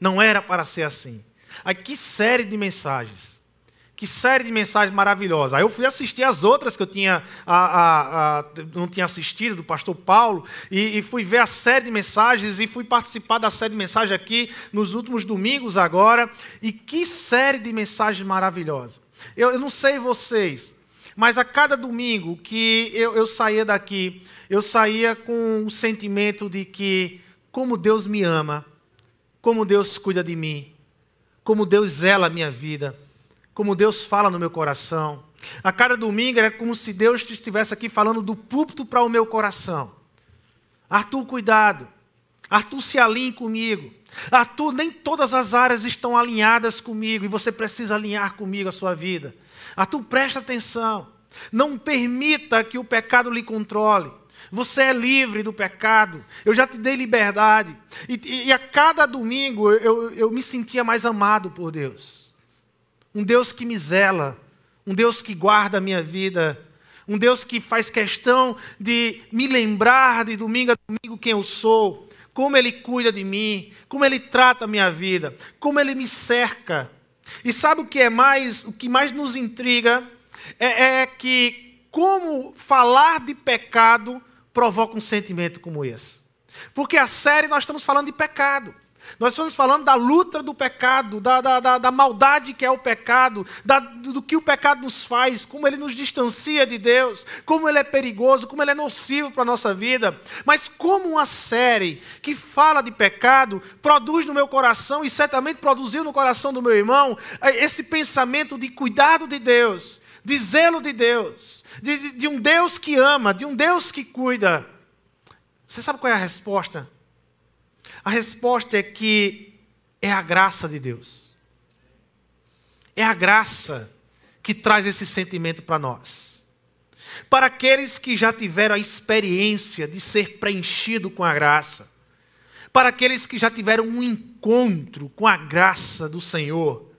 Não era para ser assim. Aí, que série de mensagens. Que série de mensagens maravilhosas. Aí eu fui assistir as outras que eu tinha, a, a, a, não tinha assistido, do pastor Paulo, e, e, fui ver a série de mensagens e fui participar da série de mensagens aqui nos últimos domingos agora. E que série de mensagens maravilhosas. Eu, eu não sei vocês, mas a cada domingo que eu, eu saía daqui, eu saía com o sentimento de que, como Deus me ama, como Deus cuida de mim, como Deus zela a minha vida, como Deus fala no meu coração. A cada domingo era como se Deus estivesse aqui falando do púlpito para o meu coração. Arthur, cuidado. Arthur, se alinhe comigo. Arthur, nem todas as áreas estão alinhadas comigo e você precisa alinhar comigo a sua vida. Arthur, presta atenção. Não permita que o pecado lhe controle. Você é livre do pecado. Eu já te dei liberdade. E, e a cada domingo eu, eu me sentia mais amado por Deus. Um Deus que me zela. Um Deus que guarda a minha vida. Um Deus que faz questão de me lembrar de domingo a domingo quem eu sou. Como Ele cuida de mim. Como Ele trata a minha vida. Como Ele me cerca. E sabe o que é mais, o que mais nos intriga? É, é que como falar de pecado provoca um sentimento como esse. Porque a série nós estamos falando de pecado. Nós estamos falando da luta do pecado, da, da, da, da maldade que é o pecado, da, do que o pecado nos faz, como ele nos distancia de Deus, como ele é perigoso, como ele é nocivo para a nossa vida. Mas como uma série que fala de pecado produz no meu coração, e certamente produziu no coração do meu irmão, eh, esse pensamento de cuidado de Deus, de zelo de Deus, de, de, de um Deus que ama, de um Deus que cuida. Você sabe qual é a resposta? A resposta é que é a graça de Deus. É a graça que traz esse sentimento para nós. Para aqueles que já tiveram a experiência de ser preenchido com a graça, para aqueles que já tiveram um encontro com a graça do Senhor,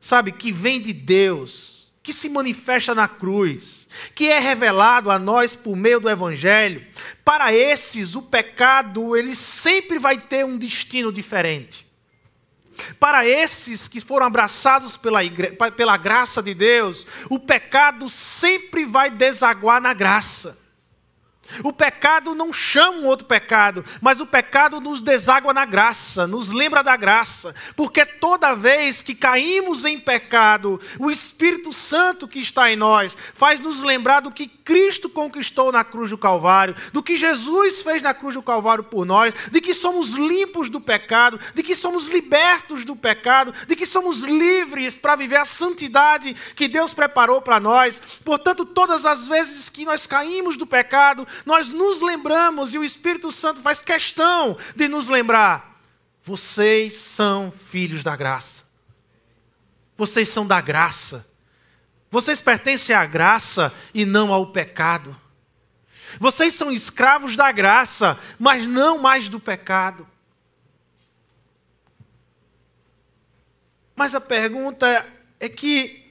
sabe, que vem de Deus, que se manifesta na cruz, que é revelado a nós por meio do evangelho, para esses o pecado ele sempre vai ter um destino diferente. Para esses que foram abraçados pela, igre... pela graça de Deus, o pecado sempre vai desaguar na graça. O pecado não chama outro pecado, mas o pecado nos deságua na graça, nos lembra da graça, porque toda vez que caímos em pecado, o Espírito Santo que está em nós faz nos lembrar do que Cristo conquistou na cruz do Calvário, do que Jesus fez na cruz do Calvário por nós, de que somos limpos do pecado, de que somos libertos do pecado, de que somos livres para viver a santidade que Deus preparou para nós. Portanto, todas as vezes que nós caímos do pecado, nós nos lembramos e o Espírito Santo faz questão de nos lembrar: vocês são filhos da graça. Vocês são da graça. Vocês pertencem à graça e não ao pecado. Vocês são escravos da graça, mas não mais do pecado. Mas a pergunta é que,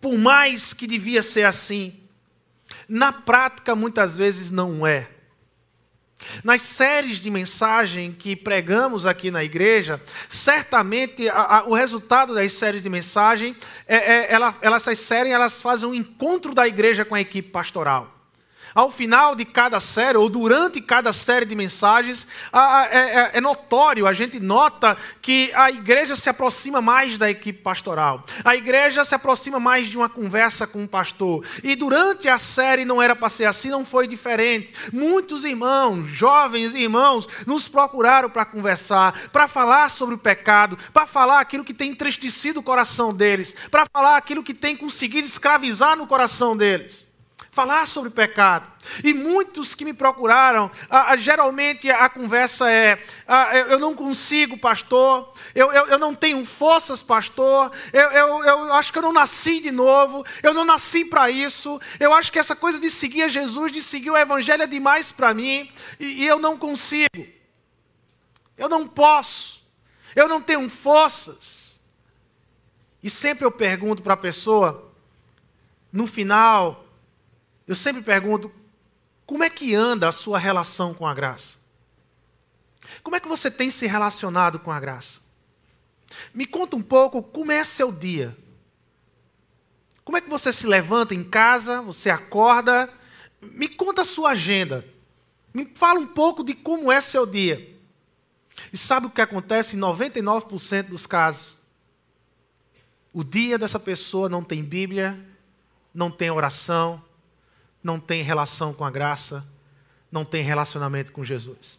por mais que devia ser assim, na prática, muitas vezes não é. Nas séries de mensagem que pregamos aqui na igreja, certamente a, a, o resultado das séries de mensagem, é, é, ela, elas, essas séries elas fazem um encontro da igreja com a equipe pastoral. Ao final de cada série, ou durante cada série de mensagens, é, é, é, notório, a gente nota que a igreja se aproxima mais da equipe pastoral. A igreja se aproxima mais de uma conversa com o pastor. E durante a série não era para ser assim, não foi diferente. Muitos irmãos, jovens irmãos, nos procuraram para conversar, para falar sobre o pecado, para falar aquilo que tem entristecido o coração deles, para falar aquilo que tem conseguido escravizar no coração deles falar sobre pecado. E muitos que me procuraram, ah, geralmente a conversa é: ah, eu não consigo, pastor, eu, eu, eu não tenho forças, pastor, eu, eu, eu acho que eu não nasci de novo, eu não nasci para isso, eu acho que essa coisa de seguir a Jesus, de seguir o Evangelho é demais para mim, e, e eu não consigo, eu não posso, eu não tenho forças. E sempre eu pergunto para a pessoa, no final, eu sempre pergunto: como é que anda a sua relação com a graça? Como é que você tem se relacionado com a graça? Me conta um pouco como é seu dia. Como é que você se levanta em casa, você acorda? Me conta a sua agenda. Me fala um pouco de como é seu dia. E sabe o que acontece em 99% dos casos? O dia dessa pessoa não tem Bíblia, não tem oração, não tem relação com a graça, não tem relacionamento com Jesus.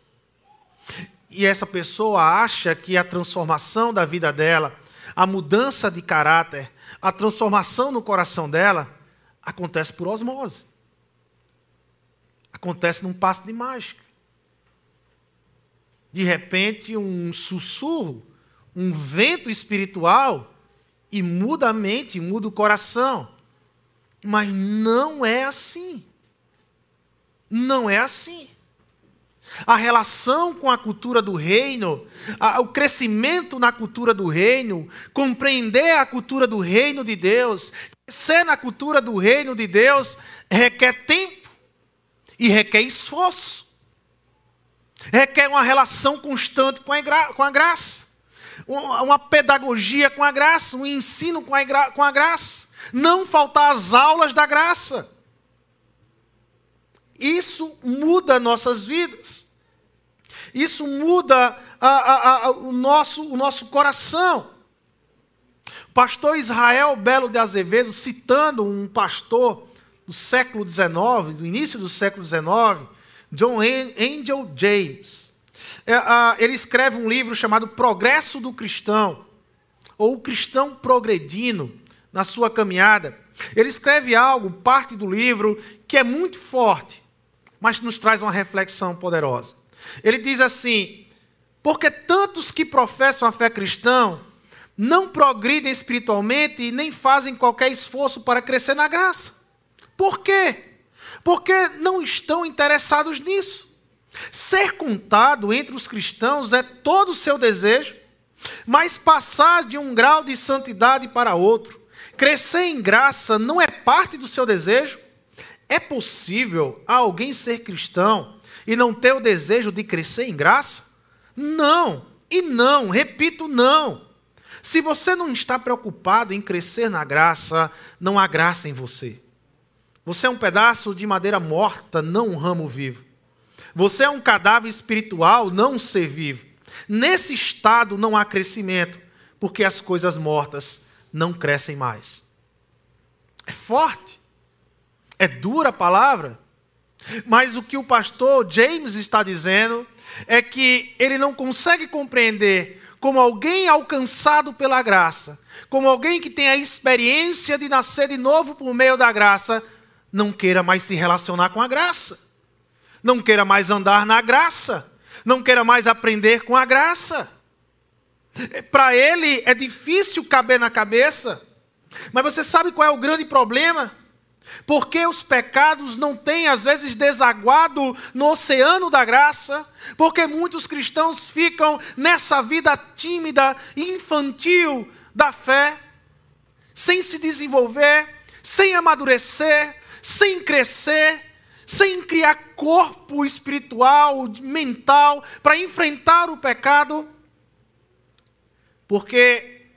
E essa pessoa acha que a transformação da vida dela, a mudança de caráter, a transformação no coração dela, acontece por osmose. Acontece num passo de mágica. De repente, um sussurro, um vento espiritual, e muda a mente, muda o coração. Mas não é assim. Não é assim. A relação com a cultura do reino, a, o crescimento na cultura do reino, compreender a cultura do reino de Deus, crescer na cultura do reino de Deus, requer tempo e requer esforço. Requer uma relação constante com a, com a graça, uma, uma pedagogia com a graça, um ensino com a, com a graça. Não faltar as aulas da graça. Isso muda nossas vidas. Isso muda a, a, a, o, nosso, o nosso coração. Pastor Israel Belo de Azevedo, citando um pastor do século XIX, do início do século XIX, John Angel James, é, ele escreve um livro chamado Progresso do Cristão, ou o Cristão Progredindo na sua caminhada. Ele escreve algo, parte do livro, que é muito forte, mas nos traz uma reflexão poderosa. Ele diz assim: porque tantos que professam a fé cristã não progridem espiritualmente e nem fazem qualquer esforço para crescer na graça. Por quê? Porque não estão interessados nisso. Ser contado entre os cristãos é todo o seu desejo, mas passar de um grau de santidade para outro, crescer em graça não é parte do seu desejo. É possível alguém ser cristão e não ter o desejo de crescer em graça? Não, e não, repito, não. Se você não está preocupado em crescer na graça, não há graça em você. Você é um pedaço de madeira morta, não um ramo vivo. Você é um cadáver espiritual, não um ser vivo. Nesse estado não há crescimento, porque as coisas mortas não crescem mais. É forte. É dura a palavra. Mas o que o pastor James está dizendo é que ele não consegue compreender como alguém alcançado pela graça, como alguém que tem a experiência de nascer de novo por meio da graça, não queira mais se relacionar com a graça, não queira mais andar na graça, não queira mais aprender com a graça. Para ele é difícil caber na cabeça, mas você sabe qual é o grande problema? Porque os pecados não têm, às vezes, desaguado no oceano da graça, porque muitos cristãos ficam nessa vida tímida, infantil da fé, sem se desenvolver, sem amadurecer, sem crescer, sem criar corpo espiritual, mental, para enfrentar o pecado, porque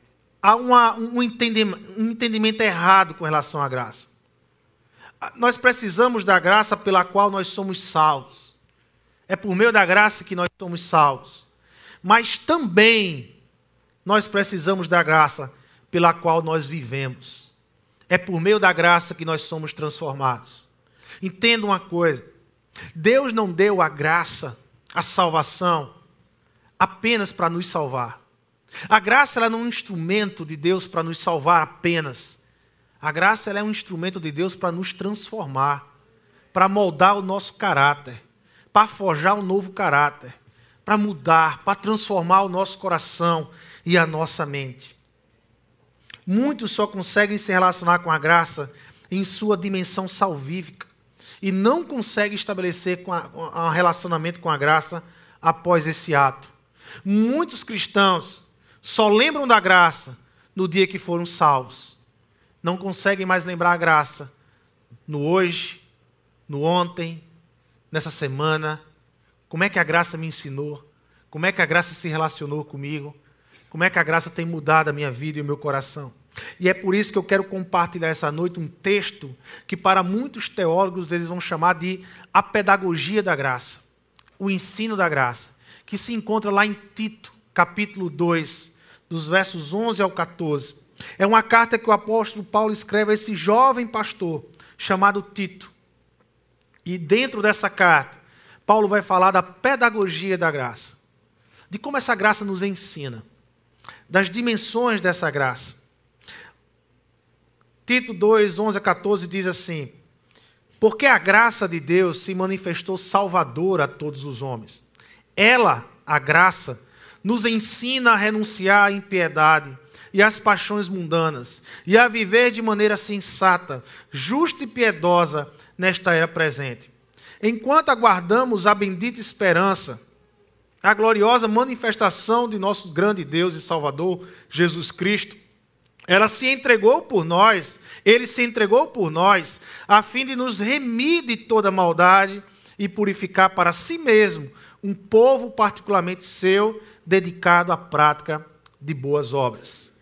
há uma, um, entendimento, um entendimento errado com relação à graça nós precisamos da graça pela qual nós somos salvos. É por meio da graça que nós somos salvos. Mas também nós precisamos da graça pela qual nós vivemos. É por meio da graça que nós somos transformados. Entenda uma coisa: Deus não deu a graça, a salvação, apenas para nos salvar. A graça ela não é um instrumento de Deus para nos salvar apenas. A graça é um instrumento de Deus para nos transformar, para moldar o nosso caráter, para forjar um novo caráter, para mudar, para transformar o nosso coração e a nossa mente. Muitos só conseguem se relacionar com a graça em sua dimensão salvífica e não conseguem estabelecer um relacionamento com a graça após esse ato. Muitos cristãos só lembram da graça no dia que foram salvos não conseguem mais lembrar a graça no hoje, no ontem, nessa semana. Como é que a graça me ensinou? como é que a graça se relacionou comigo, como é que a graça tem mudado a minha vida e o meu coração. E é por isso que eu quero compartilhar essa noite um texto que para muitos teólogos eles vão chamar de a pedagogia da graça, o ensino da graça, que se encontra lá em Tito, capítulo 2, dos versos 11 ao 14. É uma carta que o apóstolo Paulo escreve a esse jovem pastor chamado Tito. E dentro dessa carta, Paulo vai falar da pedagogia da graça, de como essa graça nos ensina, das dimensões dessa graça. Tito 2, 11 a 14 diz assim: Porque a graça de Deus se manifestou salvadora a todos os homens. Ela, a graça, nos ensina a renunciar à impiedade e às paixões mundanas, e a viver de maneira sensata, justa e piedosa nesta era presente. Enquanto aguardamos a bendita esperança, a gloriosa manifestação de nosso grande Deus e Salvador, Jesus Cristo, ela se entregou por nós, ele se entregou por nós, a fim de nos remir de toda maldade e purificar para si mesmo um povo particularmente seu, dedicado à prática de boas obras.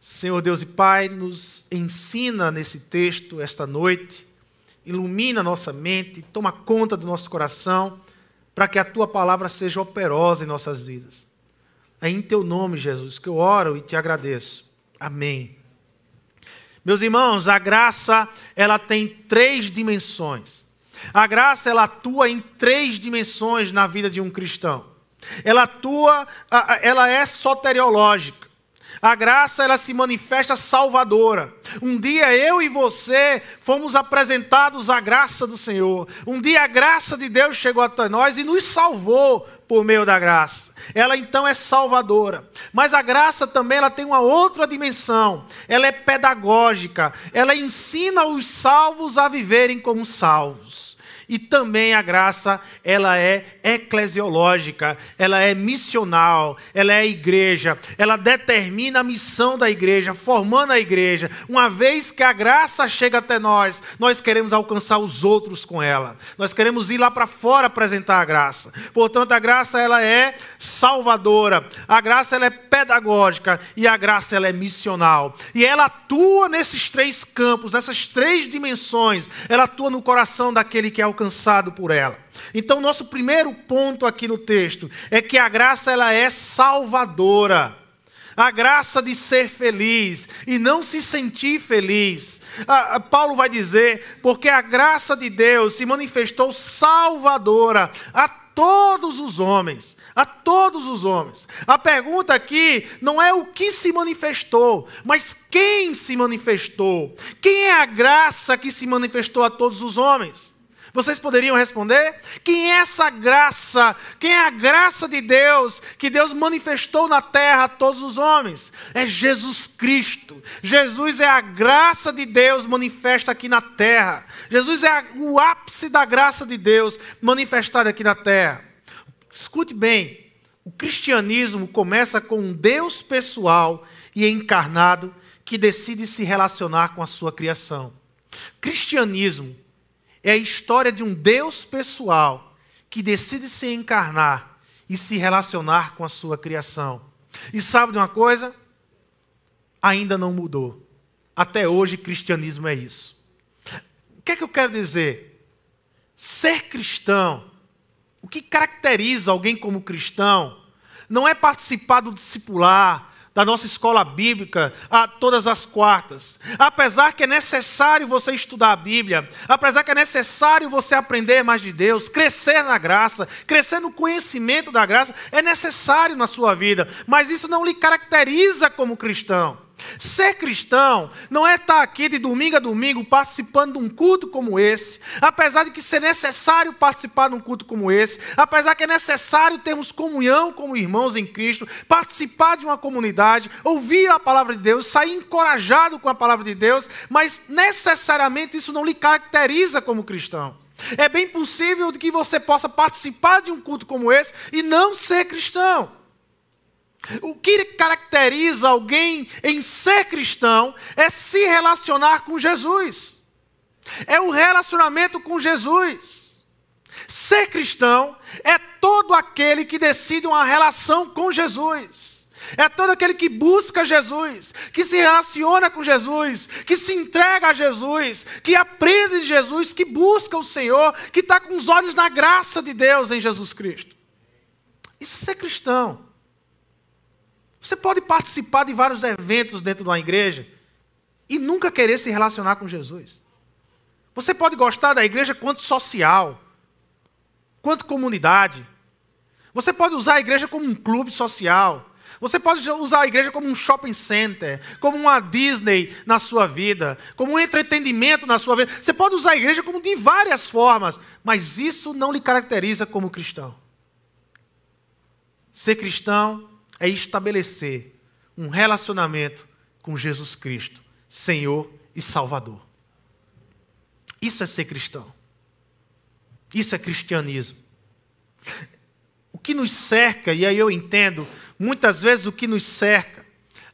Senhor Deus e Pai, nos ensina nesse texto esta noite, ilumina nossa mente, toma conta do nosso coração, para que a tua palavra seja operosa em nossas vidas. É em teu nome, Jesus, que eu oro e te agradeço. Amém. Meus irmãos, a graça, ela tem três dimensões. A graça, ela atua em três dimensões na vida de um cristão. Ela atua, ela é soteriológica. A graça ela se manifesta salvadora. Um dia eu e você fomos apresentados à graça do Senhor. Um dia a graça de Deus chegou até nós e nos salvou por meio da graça. Ela então é salvadora. Mas a graça também ela tem uma outra dimensão. Ela é pedagógica. Ela ensina os salvos a viverem como salvos. E também a graça, ela é eclesiológica, ela é missional, ela é igreja, ela determina a missão da igreja, formando a igreja. Uma vez que a graça chega até nós, nós queremos alcançar os outros com ela. Nós queremos ir lá para fora apresentar a graça. Portanto, a graça ela é salvadora, a graça ela é pedagógica e a graça ela é missional. E ela atua nesses três campos, nessas três dimensões. Ela atua no coração daquele que é o alcançado por ela. Então, nosso primeiro ponto aqui no texto é que a graça ela é salvadora. A graça de ser feliz e não se sentir feliz. Paulo vai dizer, porque a graça de Deus se manifestou salvadora a todos os homens, a todos os homens. A pergunta aqui não é o que se manifestou, mas quem se manifestou. Quem é a graça que se manifestou a todos os homens? Vocês poderiam responder? Quem é essa graça? Quem é a graça de Deus que Deus manifestou na terra a todos os homens? É Jesus Cristo. Jesus é a graça de Deus manifesta aqui na terra. Jesus é o ápice da graça de Deus manifestada aqui na terra. Escute bem: o cristianismo começa com um Deus pessoal e encarnado que decide se relacionar com a sua criação. Cristianismo é a história de um Deus pessoal que decide se encarnar e se relacionar com a sua criação. E sabe de uma coisa? Ainda não mudou. Até hoje, cristianismo é isso. O que é que eu quero dizer? Ser cristão, o que caracteriza alguém como cristão, não é participar do discipular, da nossa escola bíblica a todas as quartas. Apesar que é necessário você estudar a Bíblia, apesar que é necessário você aprender mais de Deus, crescer na graça, crescer no conhecimento da graça, é necessário na sua vida, mas isso não lhe caracteriza como cristão. Ser cristão não é estar aqui de domingo a domingo participando de um culto como esse, apesar de que ser necessário participar de um culto como esse, apesar que é necessário termos comunhão como irmãos em Cristo, participar de uma comunidade, ouvir a palavra de Deus, sair encorajado com a palavra de Deus, mas necessariamente isso não lhe caracteriza como cristão. É bem possível que você possa participar de um culto como esse e não ser cristão. O que caracteriza alguém em ser cristão é se relacionar com Jesus. É o relacionamento com Jesus. Ser cristão é todo aquele que decide uma relação com Jesus. É todo aquele que busca Jesus, que se relaciona com Jesus, que se entrega a Jesus, que aprende de Jesus, que busca o Senhor, que está com os olhos na graça de Deus em Jesus Cristo. Isso é ser cristão. Você pode participar de vários eventos dentro de uma igreja e nunca querer se relacionar com Jesus. Você pode gostar da igreja quanto social, quanto comunidade. Você pode usar a igreja como um clube social. Você pode usar a igreja como um shopping center, como uma Disney na sua vida, como um entretenimento na sua vida. Você pode usar a igreja como de várias formas, mas isso não lhe caracteriza como cristão. Ser cristão é estabelecer um relacionamento com Jesus Cristo, Senhor e Salvador. Isso é ser cristão. Isso é cristianismo. O que nos cerca, e aí eu entendo, muitas vezes o que nos cerca,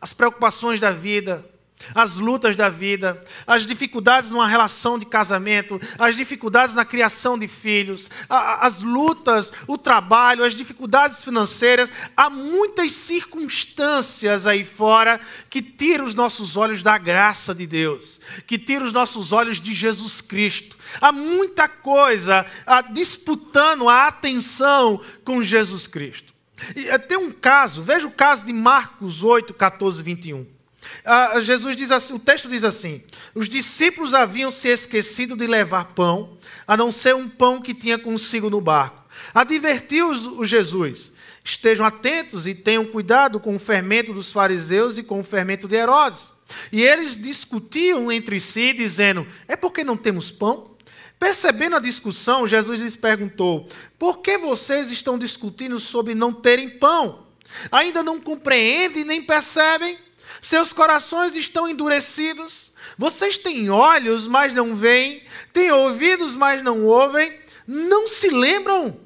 as preocupações da vida, as lutas da vida, as dificuldades numa relação de casamento, as dificuldades na criação de filhos, as lutas, o trabalho, as dificuldades financeiras. Há muitas circunstâncias aí fora que tiram os nossos olhos da graça de Deus, que tiram os nossos olhos de Jesus Cristo. Há muita coisa disputando a atenção com Jesus Cristo. E, eh, tem um caso, veja o caso de Marcos 8, 14, 21. Ah, Jesus diz assim, o texto diz assim: os discípulos haviam se esquecido de levar pão, a não ser um pão que tinha consigo no barco. Advertiu-os o Jesus: estejam atentos e tenham cuidado com o fermento dos fariseus e com o fermento de Herodes. E eles discutiam entre si, dizendo: é porque não temos pão? Percebendo a discussão, Jesus lhes perguntou: por que vocês estão discutindo sobre não terem pão? Ainda não compreendem nem percebem? Seus corações estão endurecidos. Vocês têm olhos, mas não veem. Têm ouvidos, mas não ouvem. Não se lembram?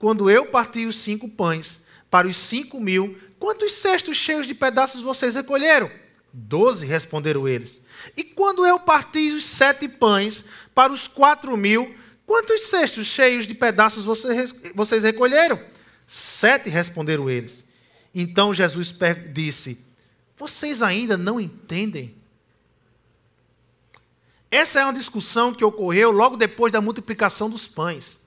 Quando eu parti os cinco pães para os cinco mil, quantos cestos cheios de pedaços vocês recolheram? Doze, responderam eles. E quando eu parti os sete pães para os quatro mil, quantos cestos cheios de pedaços vocês, recolheram? Sete, responderam eles. Então Jesus disse: vocês ainda não entendem? Essa é uma discussão que ocorreu logo depois da multiplicação dos pães.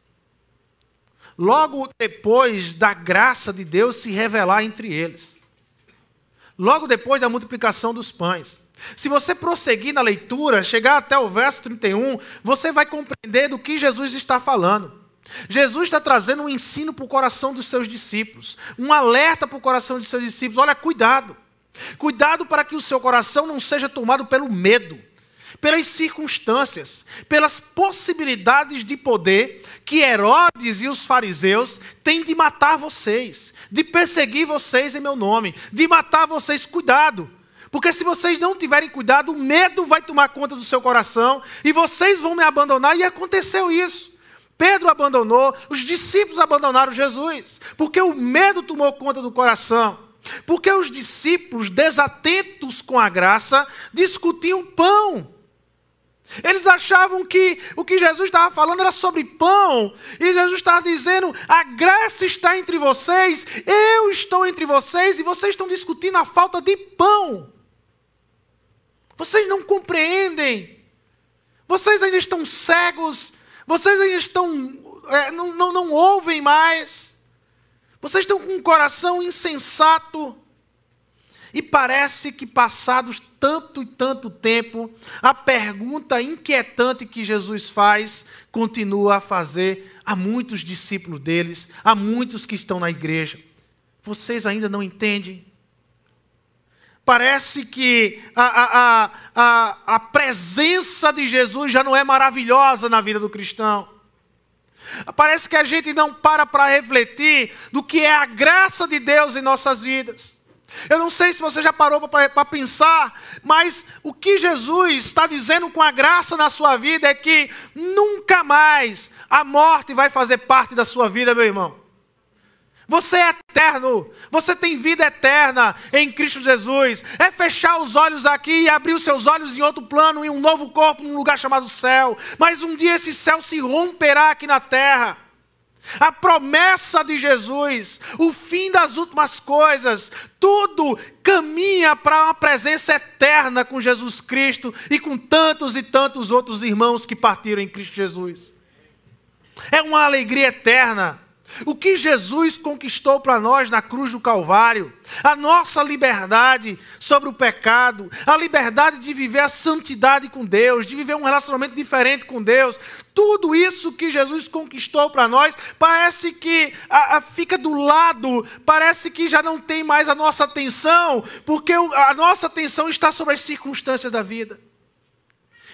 Logo depois da graça de Deus se revelar entre eles. Logo depois da multiplicação dos pães. Se você prosseguir na leitura, chegar até o verso 31, você vai compreender do que Jesus está falando. Jesus está trazendo um ensino para o coração dos seus discípulos, um alerta para o coração dos seus discípulos: olha, cuidado. Cuidado para que o seu coração não seja tomado pelo medo, pelas circunstâncias, pelas possibilidades de poder que Herodes e os fariseus têm de matar vocês, de perseguir vocês em meu nome, de matar vocês. Cuidado, porque se vocês não tiverem cuidado, o medo vai tomar conta do seu coração e vocês vão me abandonar. E aconteceu isso. Pedro abandonou, os discípulos abandonaram Jesus, porque o medo tomou conta do coração. Porque os discípulos, desatentos com a graça, discutiam pão. Eles achavam que o que Jesus estava falando era sobre pão. E Jesus estava dizendo: a graça está entre vocês, eu estou entre vocês, e vocês estão discutindo a falta de pão. Vocês não compreendem. Vocês ainda estão cegos. Vocês ainda estão. É, não, não, não ouvem mais. Vocês estão com um coração insensato. E parece que, passados tanto e tanto tempo, a pergunta inquietante que Jesus faz continua a fazer a muitos discípulos deles, a muitos que estão na igreja. Vocês ainda não entendem? Parece que a, a, a, a, presença de Jesus já não é maravilhosa na vida do cristão. Parece que a gente não para para refletir do que é a graça de Deus em nossas vidas. Eu não sei se você já parou para pensar, mas o que Jesus está dizendo com a graça na sua vida é que nunca mais a morte vai fazer parte da sua vida, meu irmão. Você é eterno, você tem vida eterna em Cristo Jesus. É fechar os olhos aqui e abrir os seus olhos em outro plano, em um novo corpo, num lugar chamado céu. Mas um dia esse céu se romperá aqui na terra. a promessa de Jesus, o fim das últimas coisas, tudo caminha para uma presença eterna com Jesus Cristo e com tantos e tantos outros irmãos que partiram em Cristo Jesus. É uma alegria eterna. O que Jesus conquistou para nós na cruz do Calvário, a nossa liberdade sobre o pecado, a liberdade de viver a santidade com Deus, de viver um relacionamento diferente com Deus, tudo isso que Jesus conquistou para nós, parece que a, a, fica do lado, parece que já não tem mais a nossa atenção, porque a nossa atenção está sobre as circunstâncias da vida.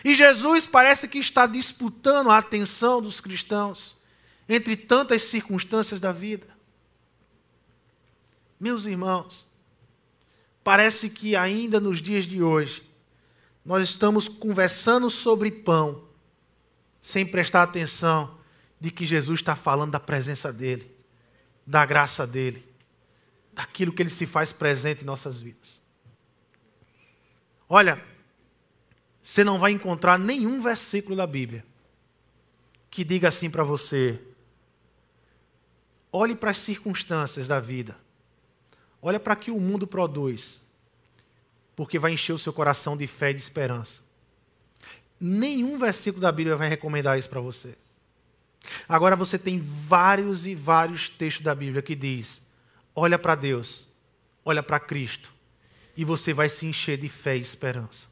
E Jesus parece que está disputando a atenção dos cristãos entre tantas circunstâncias da vida. Meus irmãos, parece que ainda nos dias de hoje, nós estamos conversando sobre pão, sem prestar atenção de que Jesus está falando da presença dEle, da graça dEle, daquilo que Ele se faz presente em nossas vidas. Olha, você não vai encontrar nenhum versículo da Bíblia que diga assim para você: Olhe para as circunstâncias da vida. Olha para o que o mundo produz. Porque vai encher o seu coração de fé e de esperança. Nenhum versículo da Bíblia vai recomendar isso para você. Agora você tem vários e vários textos da Bíblia que diz: olha para Deus, olha para Cristo, e você vai se encher de fé e esperança.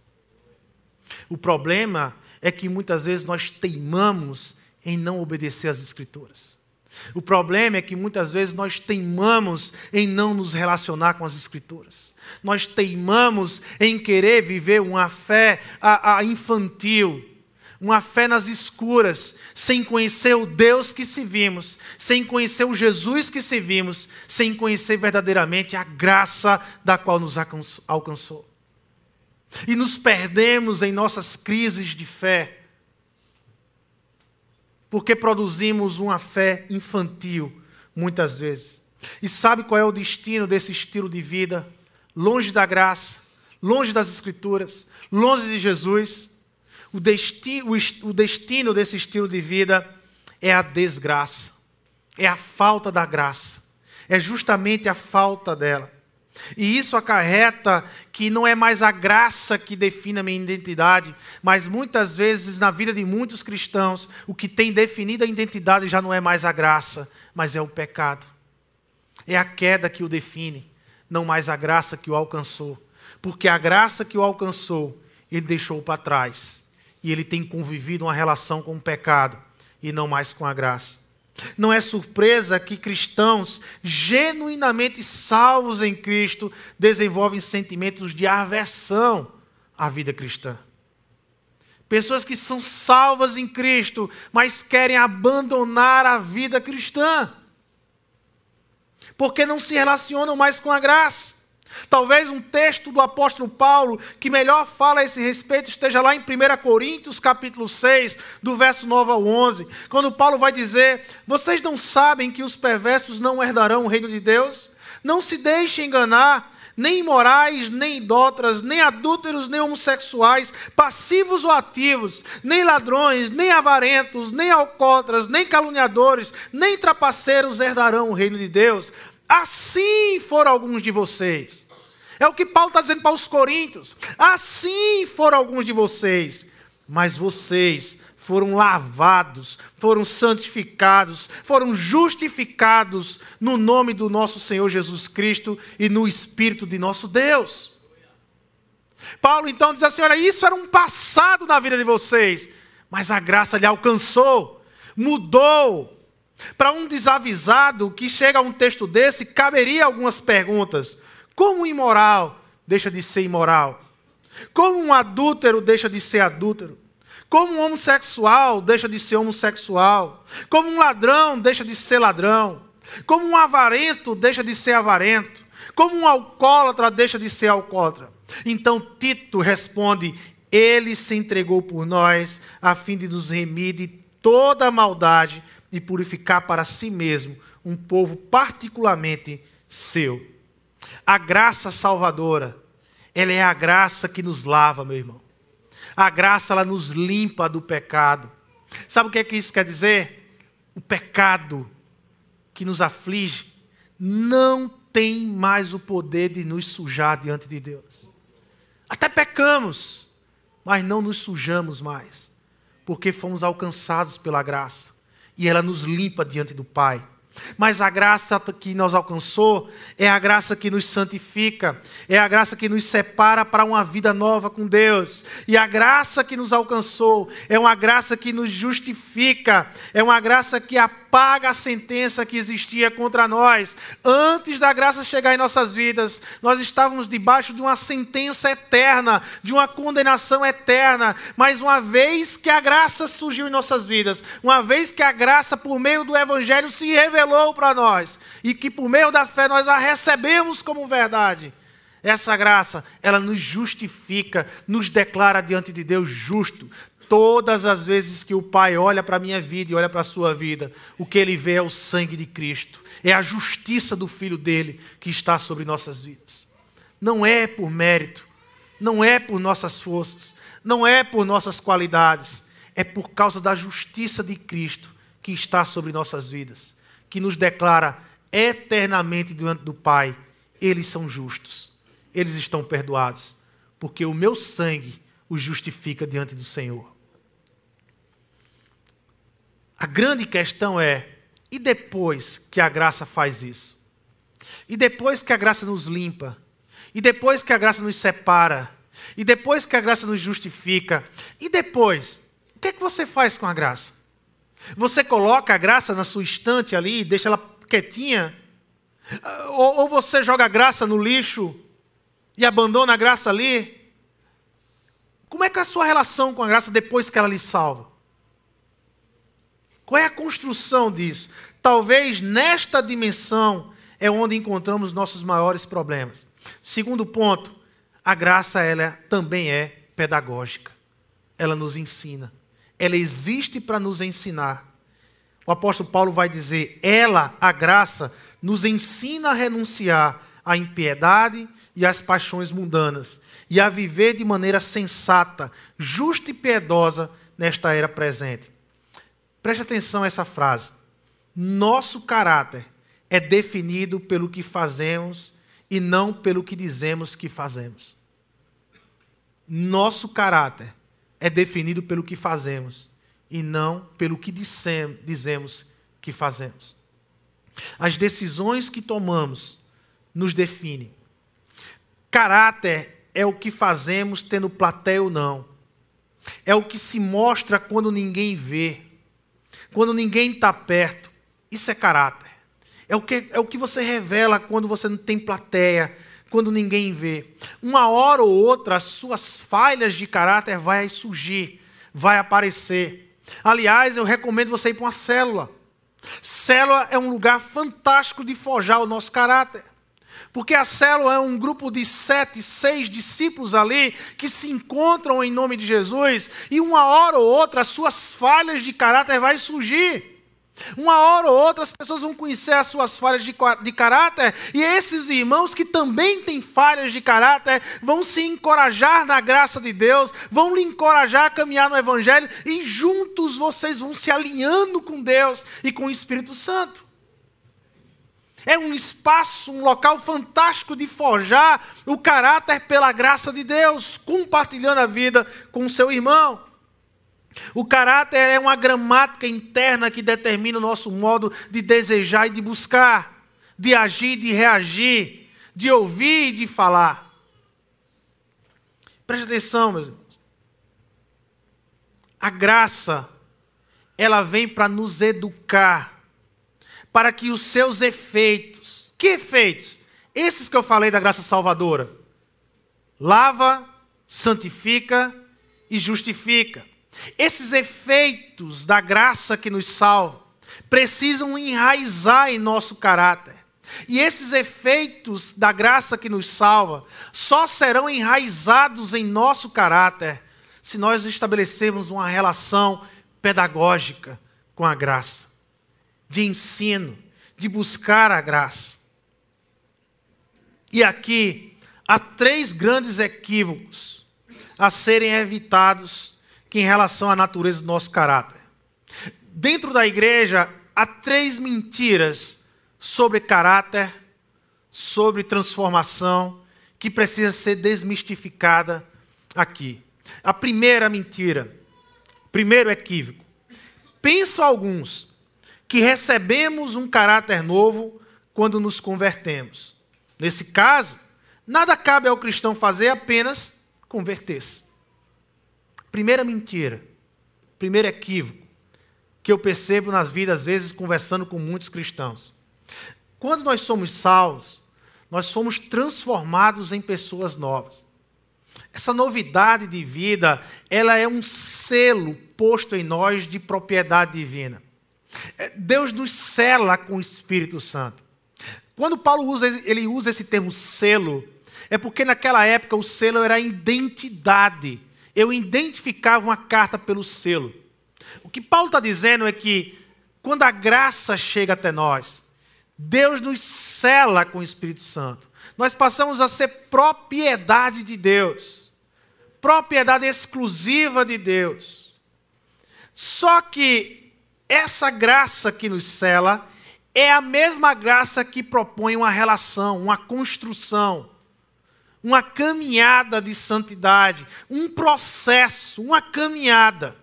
O problema é que muitas vezes nós teimamos em não obedecer às Escrituras. O problema é que muitas vezes nós teimamos em não nos relacionar com as Escrituras. Nós teimamos em querer viver uma fé a, a infantil, uma fé nas escuras, sem conhecer o Deus que servimos, sem conhecer o Jesus que servimos, sem conhecer verdadeiramente a graça da qual nos alcançou. E nos perdemos em nossas crises de fé porque produzimos uma fé infantil, muitas vezes. E sabe qual é o destino desse estilo de vida? Longe da graça, longe das Escrituras, longe de Jesus. O destino, o destino desse estilo de vida é a desgraça, é a falta da graça, é justamente a falta dela. E isso acarreta que não é mais a graça que define a minha identidade, mas muitas vezes na vida de muitos cristãos, o que tem definido a identidade já não é mais a graça, mas é o pecado. É a queda que o define, não mais a graça que o alcançou. Porque a graça que o alcançou, ele deixou para trás. E ele tem convivido uma relação com o pecado e não mais com a graça. Não é surpresa que cristãos genuinamente salvos em Cristo desenvolvem sentimentos de aversão à vida cristã. Pessoas que são salvas em Cristo, mas querem abandonar a vida cristã, porque não se relacionam mais com a graça. Talvez um texto do apóstolo Paulo que melhor fala a esse respeito esteja lá em 1 Coríntios, capítulo 6, do verso 9 ao 11, quando Paulo vai dizer: Vocês não sabem que os perversos não herdarão o reino de Deus? Não se deixem enganar, nem imorais, nem idólatras, nem adúlteros, nem homossexuais, passivos ou ativos, nem ladrões, nem avarentos, nem alcoólatras, nem caluniadores, nem trapaceiros herdarão o reino de Deus. Assim foram alguns de vocês. É o que Paulo está dizendo para os coríntios. Assim foram alguns de vocês. Mas vocês foram lavados, foram santificados, foram justificados no nome do nosso Senhor Jesus Cristo e no Espírito de nosso Deus. Paulo então diz assim: olha, isso era um passado na vida de vocês, mas a graça lhe alcançou, mudou, para um desavisado que chega a um texto desse, caberia algumas perguntas. Como um imoral deixa de ser imoral? Como um adúltero deixa de ser adúltero? Como um homossexual deixa de ser homossexual? Como um ladrão deixa de ser ladrão? Como um avarento deixa de ser avarento? Como um alcoólatra deixa de ser alcoólatra? Então Tito responde: Ele se entregou por nós, a fim de nos remir de toda maldade e purificar para si mesmo um povo particularmente seu. A graça salvadora, ela é a graça que nos lava, meu irmão. A graça ela nos limpa do pecado. Sabe o que é que isso quer dizer? O pecado que nos aflige não tem mais o poder de nos sujar diante de Deus. Até pecamos, mas não nos sujamos mais, porque fomos alcançados pela graça e ela nos limpa diante do Pai. Mas a graça que nos alcançou é a graça que nos santifica, é a graça que nos separa para uma vida nova com Deus. E a graça que nos alcançou é uma graça que nos justifica, é uma graça que apaga a sentença que existia contra nós. Antes da graça chegar em nossas vidas, nós estávamos debaixo de uma sentença eterna, de uma condenação eterna. Mas uma vez que a graça surgiu em nossas vidas, uma vez que a graça, por meio do Evangelho, se revelou para nós, e que por meio da fé nós a recebemos como verdade. Essa graça, ela nos justifica, nos declara diante de Deus justo, Todas as vezes que o Pai olha para a minha vida e olha para a sua vida, o que ele vê é o sangue de Cristo, é a justiça do Filho dele que está sobre nossas vidas. Não é por mérito, não é por nossas forças, não é por nossas qualidades, é por causa da justiça de Cristo que está sobre nossas vidas, que nos declara eternamente diante do Pai: eles são justos, eles estão perdoados, porque o meu sangue os justifica diante do Senhor. A grande questão é: e depois que a graça faz isso? E depois que a graça nos limpa? E depois que a graça nos separa? E depois que a graça nos justifica? E depois? O que é que você faz com a graça? Você coloca a graça na sua estante ali e deixa ela quietinha? Ou, ou você joga a graça no lixo e abandona a graça ali? Como é que é a sua relação com a graça depois que ela lhe salva? Qual é a construção disso? Talvez nesta dimensão é onde encontramos nossos maiores problemas. Segundo ponto, a graça ela também é pedagógica. Ela nos ensina. Ela existe para nos ensinar. O apóstolo Paulo vai dizer: ela, a graça, nos ensina a renunciar à impiedade e às paixões mundanas e a viver de maneira sensata, justa e piedosa nesta era presente. Preste atenção a essa frase. Nosso caráter é definido pelo que fazemos e não pelo que dizemos que fazemos. Nosso caráter é definido pelo que fazemos e não pelo que dizemos que fazemos. As decisões que tomamos nos definem. Caráter é o que fazemos tendo plateia ou não. É o que se mostra quando ninguém vê quando ninguém está perto. Isso é caráter. É o, que, é o que você revela quando você não tem plateia, quando ninguém vê. Uma hora ou outra, as suas falhas de caráter vai surgir, vai aparecer. Aliás, eu recomendo você ir para uma célula. Célula é um lugar fantástico de forjar o nosso caráter. Porque a célula é um grupo de sete, seis discípulos ali que se encontram em nome de Jesus e uma hora ou outra as suas falhas de caráter vai surgir. Uma hora ou outra as pessoas vão conhecer as suas falhas de, de caráter e esses irmãos que também têm falhas de caráter vão se encorajar na graça de Deus, vão lhe encorajar a caminhar no Evangelho e juntos vocês vão se alinhando com Deus e com o Espírito Santo. É um espaço, um local fantástico de forjar o caráter pela graça de Deus, compartilhando a vida com o seu irmão. O caráter é uma gramática interna que determina o nosso modo de desejar e de buscar, de agir, de reagir, de ouvir e de falar. Preste atenção, meus irmãos. A graça, ela vem para nos educar para que os seus efeitos, que efeitos? Esses que eu falei da graça salvadora. Lava, santifica e justifica. Esses efeitos da graça que nos salva precisam enraizar em nosso caráter. E esses efeitos da graça que nos salva só serão enraizados em nosso caráter se nós estabelecermos uma relação pedagógica com a graça de ensino, de buscar a graça. E aqui há três grandes equívocos a serem evitados em relação à natureza do nosso caráter. Dentro da igreja, há três mentiras sobre caráter, sobre transformação, que precisa ser desmistificada aqui. A primeira mentira, primeiro equívoco. Pensam alguns que recebemos um caráter novo quando nos convertemos. Nesse caso, nada cabe ao cristão fazer apenas converter-se. Primeira mentira, primeiro equívoco que eu percebo nas vidas, às vezes, conversando com muitos cristãos. Quando nós somos salvos, nós somos transformados em pessoas novas. Essa novidade de vida, ela é um selo posto em nós de propriedade divina. É, Deus nos sela com o Espírito Santo. Quando Paulo usa, ele usa esse termo selo, é porque naquela época o selo era a identidade. Eu identificava uma carta pelo selo. O que Paulo está dizendo é que quando a graça chega até nós, Deus nos cela com o Espírito Santo. Nós passamos a ser propriedade de Deus, propriedade exclusiva de Deus. Só que essa graça que nos cela é a mesma graça que propõe uma relação, uma construção, uma caminhada de santidade, um processo, uma caminhada.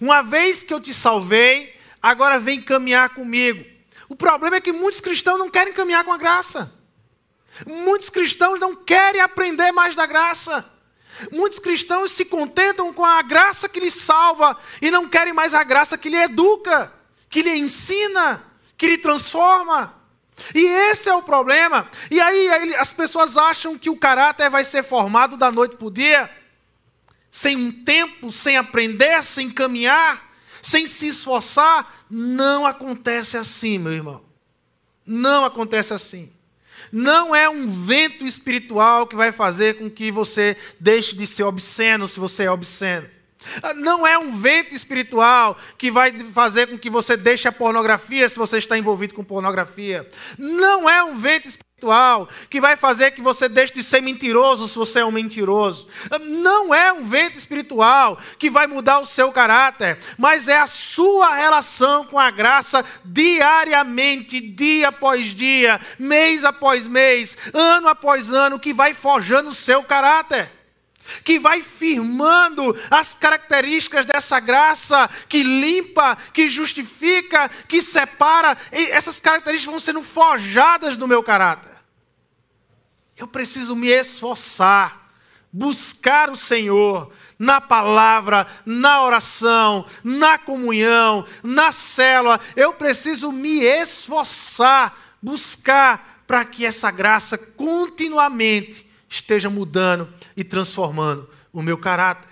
Uma vez que eu te salvei, agora vem caminhar comigo. O problema é que muitos cristãos não querem caminhar com a graça. Muitos cristãos não querem aprender mais da graça. Muitos cristãos se contentam com a graça que lhe salva e não querem mais a graça que lhe educa, que lhe ensina, que lhe transforma. E esse é o problema. E aí as pessoas acham que o caráter vai ser formado da noite para o dia sem um tempo, sem aprender, sem caminhar, sem se esforçar, não acontece assim, meu irmão. Não acontece assim. Não é um vento espiritual que vai fazer com que você deixe de ser obsceno se você é obsceno. Não é um vento espiritual que vai fazer com que você deixe a pornografia se você está envolvido com pornografia. Não é um vento espiritual que vai fazer que você deixe de ser mentiroso se você é um mentiroso. Não é um vento espiritual que vai mudar o seu caráter, mas é a sua relação com a graça diariamente, dia após dia, mês após mês, ano após ano, que vai forjando o seu caráter que vai firmando as características dessa graça que limpa, que justifica, que separa. Essas características vão sendo forjadas no meu caráter. Eu preciso me esforçar, buscar o Senhor na palavra, na oração, na comunhão, na célula. Eu preciso me esforçar, buscar para que essa graça continuamente esteja mudando e transformando o meu caráter.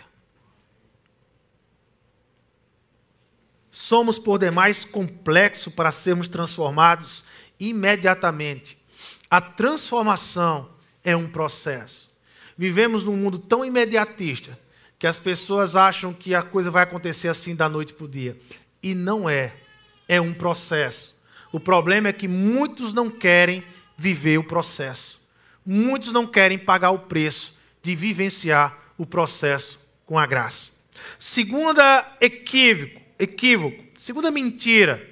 Somos por demais complexo para sermos transformados imediatamente a transformação é um processo. Vivemos num mundo tão imediatista que as pessoas acham que a coisa vai acontecer assim da noite para o dia. E não é. É um processo. O problema é que muitos não querem viver o processo. Muitos não querem pagar o preço de vivenciar o processo com a graça. Segunda equívoco, equívoco segunda mentira.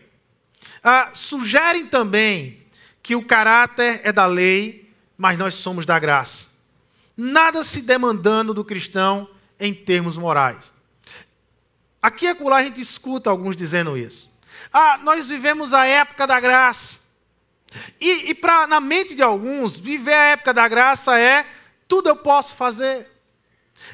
Ah, sugerem também que o caráter é da lei, mas nós somos da graça. Nada se demandando do cristão em termos morais. Aqui e acolá a gente escuta alguns dizendo isso. Ah, nós vivemos a época da graça. E, e na mente de alguns, viver a época da graça é tudo eu posso fazer.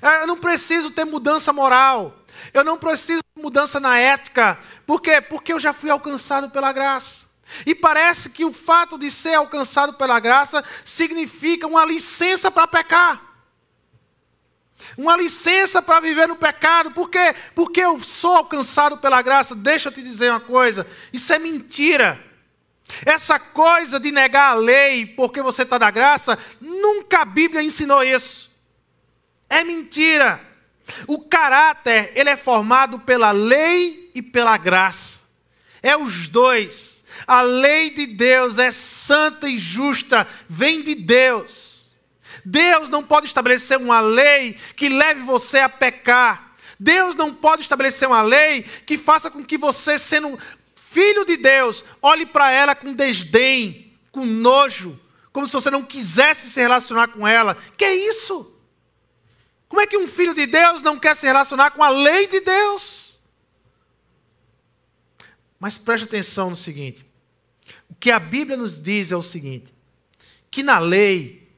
É, eu não preciso ter mudança moral. Eu não preciso de mudança na ética. Por quê? Porque eu já fui alcançado pela graça. E parece que o fato de ser alcançado pela graça significa uma licença para pecar. Uma licença para viver no pecado. Por quê? Porque eu sou alcançado pela graça. Deixa eu te dizer uma coisa: isso é mentira. Essa coisa de negar a lei porque você está da graça, nunca a Bíblia ensinou isso. É mentira. O caráter, ele é formado pela lei e pela graça. É os dois. A lei de Deus é santa e justa, vem de Deus. Deus não pode estabelecer uma lei que leve você a pecar. Deus não pode estabelecer uma lei que faça com que você, sendo filho de Deus, olhe para ela com desdém, com nojo, como se você não quisesse se relacionar com ela. Que é isso? Como é que um filho de Deus não quer se relacionar com a lei de Deus? Mas preste atenção no seguinte: o que a Bíblia nos diz é o seguinte: que na lei,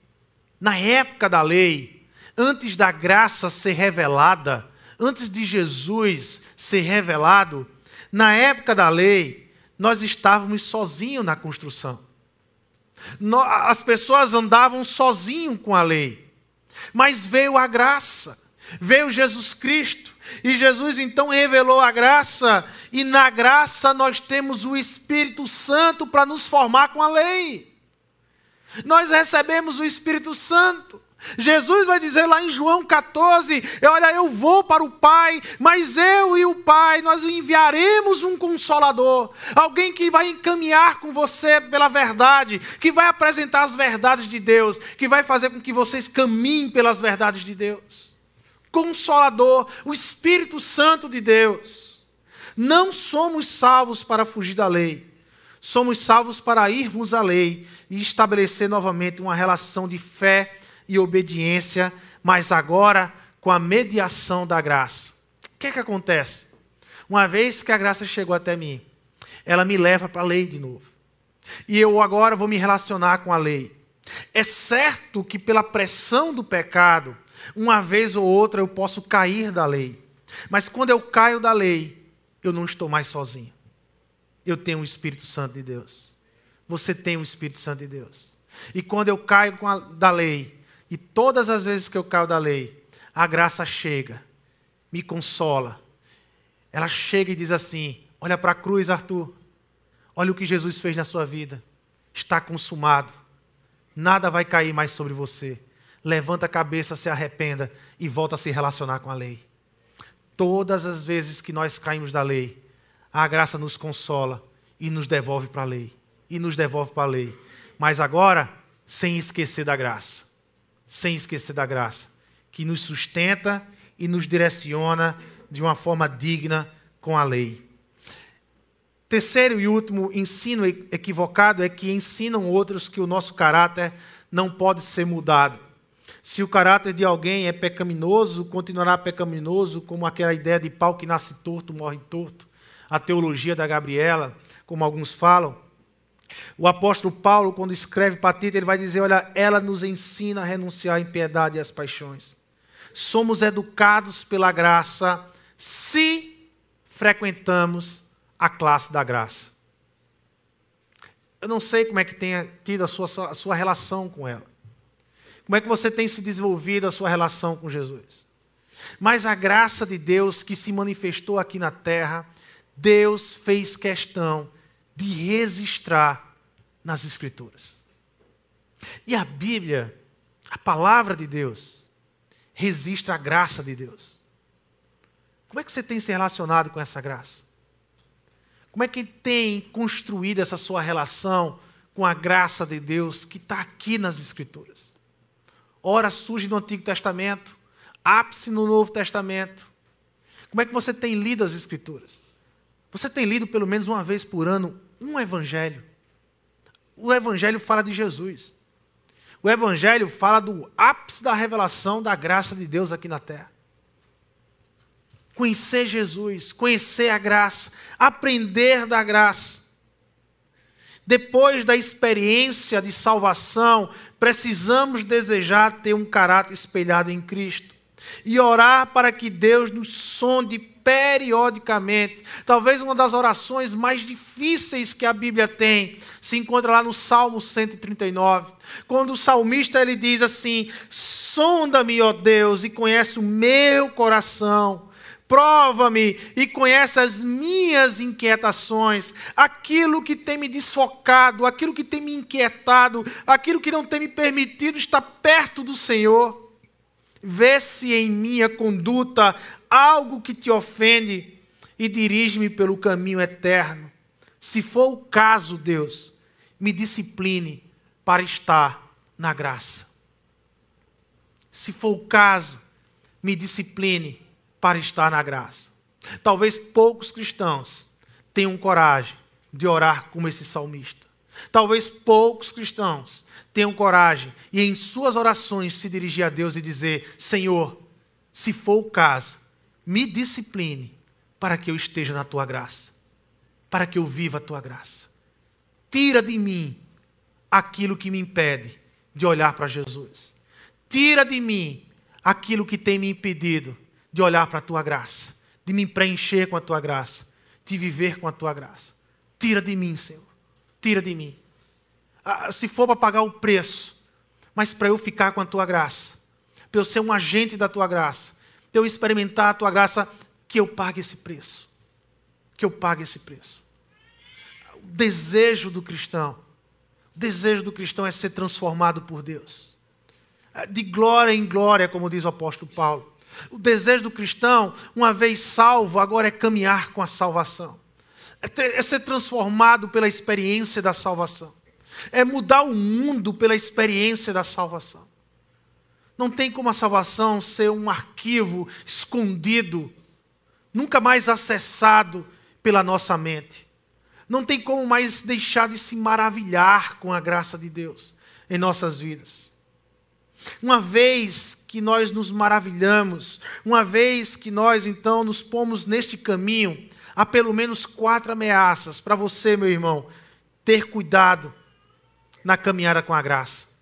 na época da lei, antes da graça ser revelada, antes de Jesus ser revelado, na época da lei, nós estávamos sozinhos na construção. As pessoas andavam sozinhos com a lei. Mas veio a graça, veio Jesus Cristo, e Jesus então revelou a graça, e na graça nós temos o Espírito Santo para nos formar com a lei. Nós recebemos o Espírito Santo. Jesus vai dizer lá em João 14: Olha, eu vou para o Pai, mas eu e o Pai, nós enviaremos um consolador, alguém que vai encaminhar com você pela verdade, que vai apresentar as verdades de Deus, que vai fazer com que vocês caminhem pelas verdades de Deus. Consolador, o Espírito Santo de Deus. Não somos salvos para fugir da lei, somos salvos para irmos à lei e estabelecer novamente uma relação de fé e obediência, mas agora com a mediação da graça. O que é que acontece? Uma vez que a graça chegou até mim, ela me leva para a lei de novo. E eu agora vou me relacionar com a lei. É certo que pela pressão do pecado, uma vez ou outra eu posso cair da lei. Mas quando eu caio da lei, eu não estou mais sozinho. Eu tenho o Espírito Santo de Deus. Você tem o Espírito Santo de Deus. E quando eu caio a, da lei, e todas as vezes que eu caio da lei, a graça chega, me consola. Ela chega e diz assim: Olha para a cruz, Arthur. Olha o que Jesus fez na sua vida. Está consumado. Nada vai cair mais sobre você. Levanta a cabeça, se arrependa e volta a se relacionar com a lei. Todas as vezes que nós caímos da lei, a graça nos consola e nos devolve para a lei. E nos devolve para a lei. Mas agora, sem esquecer da graça sem esquecer da graça, que nos sustenta e nos direciona de uma forma digna com a lei. Terceiro e último ensino equivocado é que ensinam outros que o nosso caráter não pode ser mudado. Se o caráter de alguém é pecaminoso, continuará pecaminoso, como aquela ideia de pau que nasce torto, morre torto. A teologia da Gabriela, como alguns falam. O apóstolo Paulo, quando escreve para Tito, ele vai dizer: Olha, ela nos ensina a renunciar à impiedade e às paixões. Somos educados pela graça se frequentamos a classe da graça. Eu não sei como é que tenha tido a sua, a sua relação com ela. Como é que você tem se desenvolvido a sua relação com Jesus. Mas a graça de Deus que se manifestou aqui na terra, Deus fez questão de registrar nas Escrituras. E a Bíblia, a palavra de Deus, registra a graça de Deus. Como é que você tem se relacionado com essa graça? Como é que tem construído essa sua relação com a graça de Deus que está aqui nas Escrituras? Ora surge no Antigo Testamento, ápice no Novo Testamento. Como é que você tem lido as Escrituras? Você tem lido pelo menos uma vez por ano um evangelho. O evangelho fala de Jesus. O evangelho fala do ápice da revelação da graça de Deus aqui na terra. Conhecer Jesus, conhecer a graça, aprender da graça. Depois da experiência de salvação, precisamos desejar ter um caráter espelhado em Cristo e orar para que Deus nos sonde periodicamente. Talvez uma das orações mais difíceis que a Bíblia tem se encontra lá no Salmo 139, quando o salmista ele diz assim: "Sonda-me, ó Deus, e conhece o meu coração. Prova-me e conhece as minhas inquietações, aquilo que tem me desfocado, aquilo que tem me inquietado, aquilo que não tem me permitido estar perto do Senhor." Vê se em minha conduta algo que te ofende e dirige-me pelo caminho eterno. Se for o caso, Deus, me discipline para estar na graça. Se for o caso, me discipline para estar na graça. Talvez poucos cristãos tenham coragem de orar como esse salmista. Talvez poucos cristãos tenham coragem e em suas orações se dirigir a Deus e dizer: Senhor, se for o caso, me discipline para que eu esteja na tua graça, para que eu viva a tua graça. Tira de mim aquilo que me impede de olhar para Jesus. Tira de mim aquilo que tem me impedido de olhar para a tua graça, de me preencher com a tua graça, de viver com a tua graça. Tira de mim, Senhor. Tira de mim. Ah, se for para pagar o preço, mas para eu ficar com a tua graça, para eu ser um agente da tua graça, para eu experimentar a tua graça, que eu pague esse preço. Que eu pague esse preço. O desejo do cristão, o desejo do cristão é ser transformado por Deus. É, de glória em glória, como diz o apóstolo Paulo. O desejo do cristão, uma vez salvo, agora é caminhar com a salvação. É, é ser transformado pela experiência da salvação. É mudar o mundo pela experiência da salvação. Não tem como a salvação ser um arquivo escondido, nunca mais acessado pela nossa mente. Não tem como mais deixar de se maravilhar com a graça de Deus em nossas vidas. Uma vez que nós nos maravilhamos, uma vez que nós então nos pomos neste caminho, há pelo menos quatro ameaças para você, meu irmão, ter cuidado na caminhada com a graça.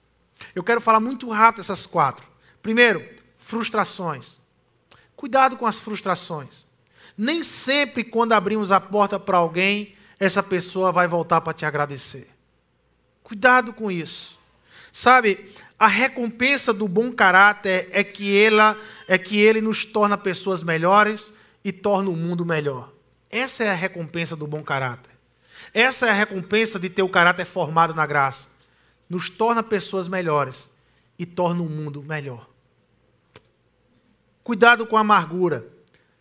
Eu quero falar muito rápido essas quatro. Primeiro, frustrações. Cuidado com as frustrações. Nem sempre, quando abrimos a porta para alguém, essa pessoa vai voltar para te agradecer. Cuidado com isso. Sabe, a recompensa do bom caráter é que, ela, é que ele nos torna pessoas melhores e torna o mundo melhor. Essa é a recompensa do bom caráter. Essa é a recompensa de ter o caráter formado na graça. Nos torna pessoas melhores e torna o mundo melhor. Cuidado com a amargura.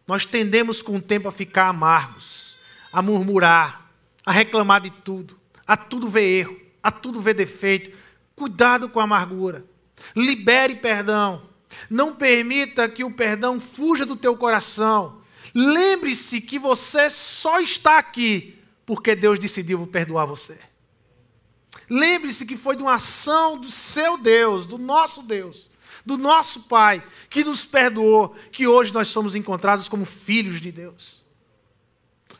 Nós tendemos com o tempo a ficar amargos, a murmurar, a reclamar de tudo, a tudo ver erro, a tudo ver defeito. Cuidado com a amargura. Libere perdão. Não permita que o perdão fuja do teu coração. Lembre-se que você só está aqui porque Deus decidiu perdoar você. Lembre-se que foi de uma ação do seu Deus, do nosso Deus, do nosso Pai, que nos perdoou, que hoje nós somos encontrados como filhos de Deus.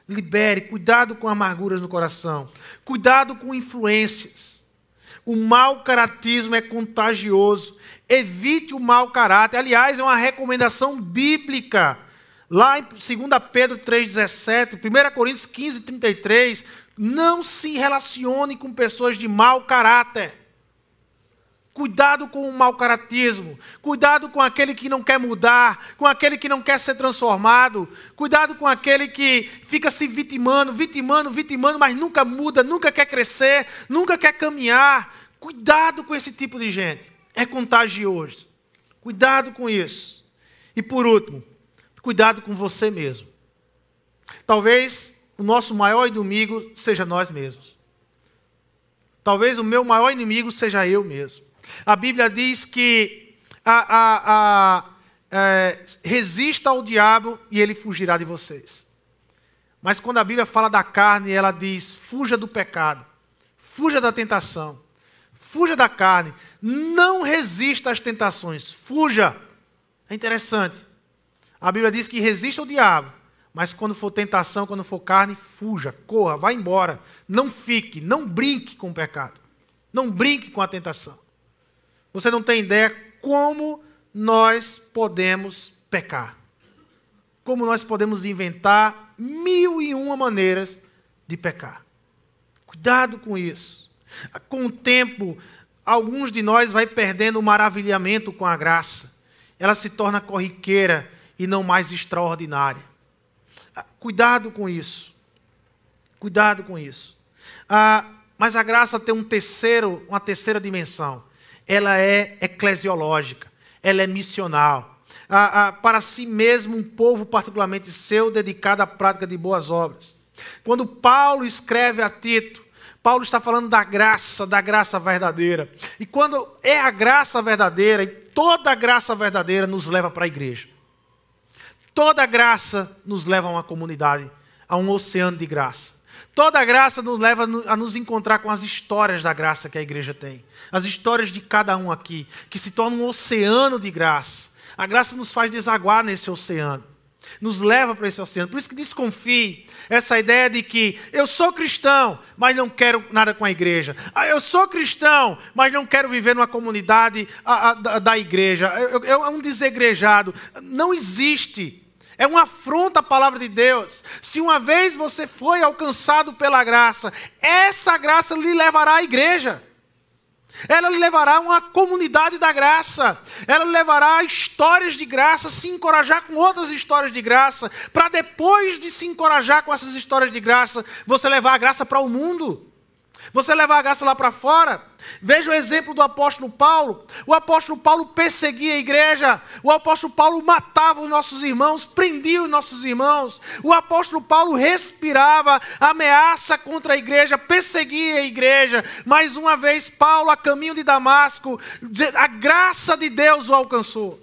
Libere, cuidado com amarguras no coração, cuidado com influências. O mau caratismo é contagioso. Evite o mau caráter. Aliás, é uma recomendação bíblica. Lá em 2 Pedro 3,17, 1 Coríntios 15, 33, não se relacione com pessoas de mau caráter. Cuidado com o mau caratismo. Cuidado com aquele que não quer mudar, com aquele que não quer ser transformado. Cuidado com aquele que fica se vitimando, vitimando, vitimando, mas nunca muda, nunca quer crescer, nunca quer caminhar. Cuidado com esse tipo de gente. É contagioso. Cuidado com isso. E por último, cuidado com você mesmo. Talvez o nosso maior inimigo seja nós mesmos. Talvez o meu maior inimigo seja eu mesmo. A Bíblia diz que a, a, a, é, resista ao diabo e ele fugirá de vocês. Mas quando a Bíblia fala da carne, ela diz: fuja do pecado, fuja da tentação, fuja da carne, não resista às tentações, fuja. É interessante. A Bíblia diz que resista ao diabo, mas quando for tentação, quando for carne, fuja, corra, vá embora. Não fique, não brinque com o pecado. Não brinque com a tentação. Você não tem ideia como nós podemos pecar. Como nós podemos inventar mil e uma maneiras de pecar. Cuidado com isso. Com o tempo, alguns de nós vai perdendo o maravilhamento com a graça. Ela se torna corriqueira e não mais extraordinária. Cuidado com isso. Cuidado com isso. Ah, mas a graça tem um terceiro, uma terceira dimensão ela é eclesiológica, ela é missional. Ah, ah, para si mesmo, um povo particularmente seu, dedicado à prática de boas obras. Quando Paulo escreve a Tito, Paulo está falando da graça, da graça verdadeira. E quando é a graça verdadeira, e toda a graça verdadeira nos leva para a igreja. Toda graça nos leva a uma comunidade, a um oceano de graça. Toda graça nos leva a nos encontrar com as histórias da graça que a igreja tem. As histórias de cada um aqui, que se torna um oceano de graça. A graça nos faz desaguar nesse oceano. Nos leva para esse oceano. Por isso que desconfie essa ideia de que eu sou cristão, mas não quero nada com a igreja. Ah, eu sou cristão, mas não quero viver numa comunidade a, a, da, igreja. Eu, eu, é um desegrejado. Não existe. É uma afronta à palavra de Deus. Se uma vez você foi alcançado pela graça, essa graça lhe levará à igreja. Ela lhe levará a uma comunidade da graça. Ela lhe levará a histórias de graça, se encorajar com outras histórias de graça, para depois de se encorajar com essas histórias de graça, você levar a graça para o mundo. Você levar a graça lá para fora. Veja o exemplo do apóstolo Paulo. O apóstolo Paulo perseguia a igreja. O apóstolo Paulo matava os nossos irmãos, prendia os nossos irmãos. O apóstolo Paulo respirava ameaça contra a igreja, perseguia a igreja. Mais uma vez, Paulo, a caminho de Damasco, a graça de Deus o alcançou.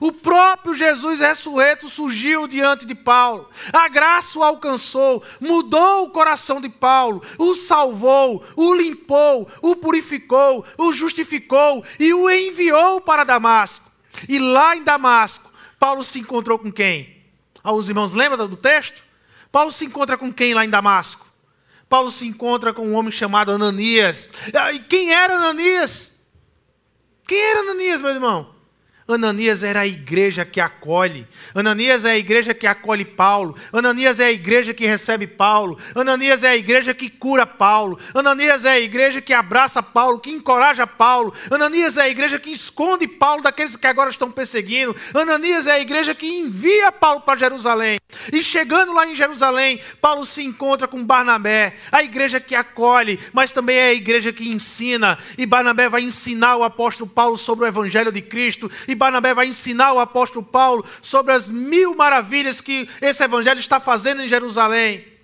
O próprio Jesus ressurreto surgiu diante de Paulo. A graça o alcançou, mudou o coração de Paulo, o salvou, o limpou, o purificou, o justificou e o enviou para Damasco. E lá em Damasco, Paulo se encontrou com quem? Os irmãos lembram do texto? Paulo se encontra com quem lá em Damasco? Paulo se encontra com um homem chamado Ananias. Ah, e quem era Ananias? Quem era Ananias, meu irmão? Ananias era a igreja que acolhe. Ananias é a igreja que acolhe Paulo. Ananias é a igreja que recebe Paulo. Ananias é a igreja que cura Paulo. Ananias é a igreja que abraça Paulo, que encoraja Paulo. Ananias é a igreja que esconde Paulo daqueles que agora estão perseguindo. Ananias é a igreja que envia Paulo para Jerusalém. E chegando lá em Jerusalém, Paulo se encontra com Barnabé, a igreja que acolhe, mas também é a igreja que ensina. E Barnabé vai ensinar o apóstolo Paulo sobre o evangelho de Cristo. E Barnabé vai ensinar o apóstolo Paulo sobre as mil maravilhas que esse evangelho está fazendo em Jerusalém.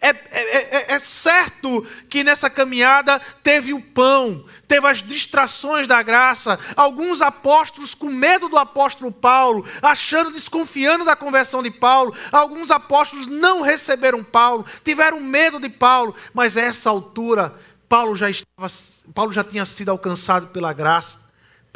É, é, é, é, certo que nessa caminhada teve o pão, teve as distrações da graça. Alguns apóstolos, com medo do apóstolo Paulo, achando, desconfiando da conversão de Paulo. Alguns apóstolos não receberam Paulo, tiveram medo de Paulo, mas a essa altura, Paulo já, estava, Paulo já tinha sido alcançado pela graça.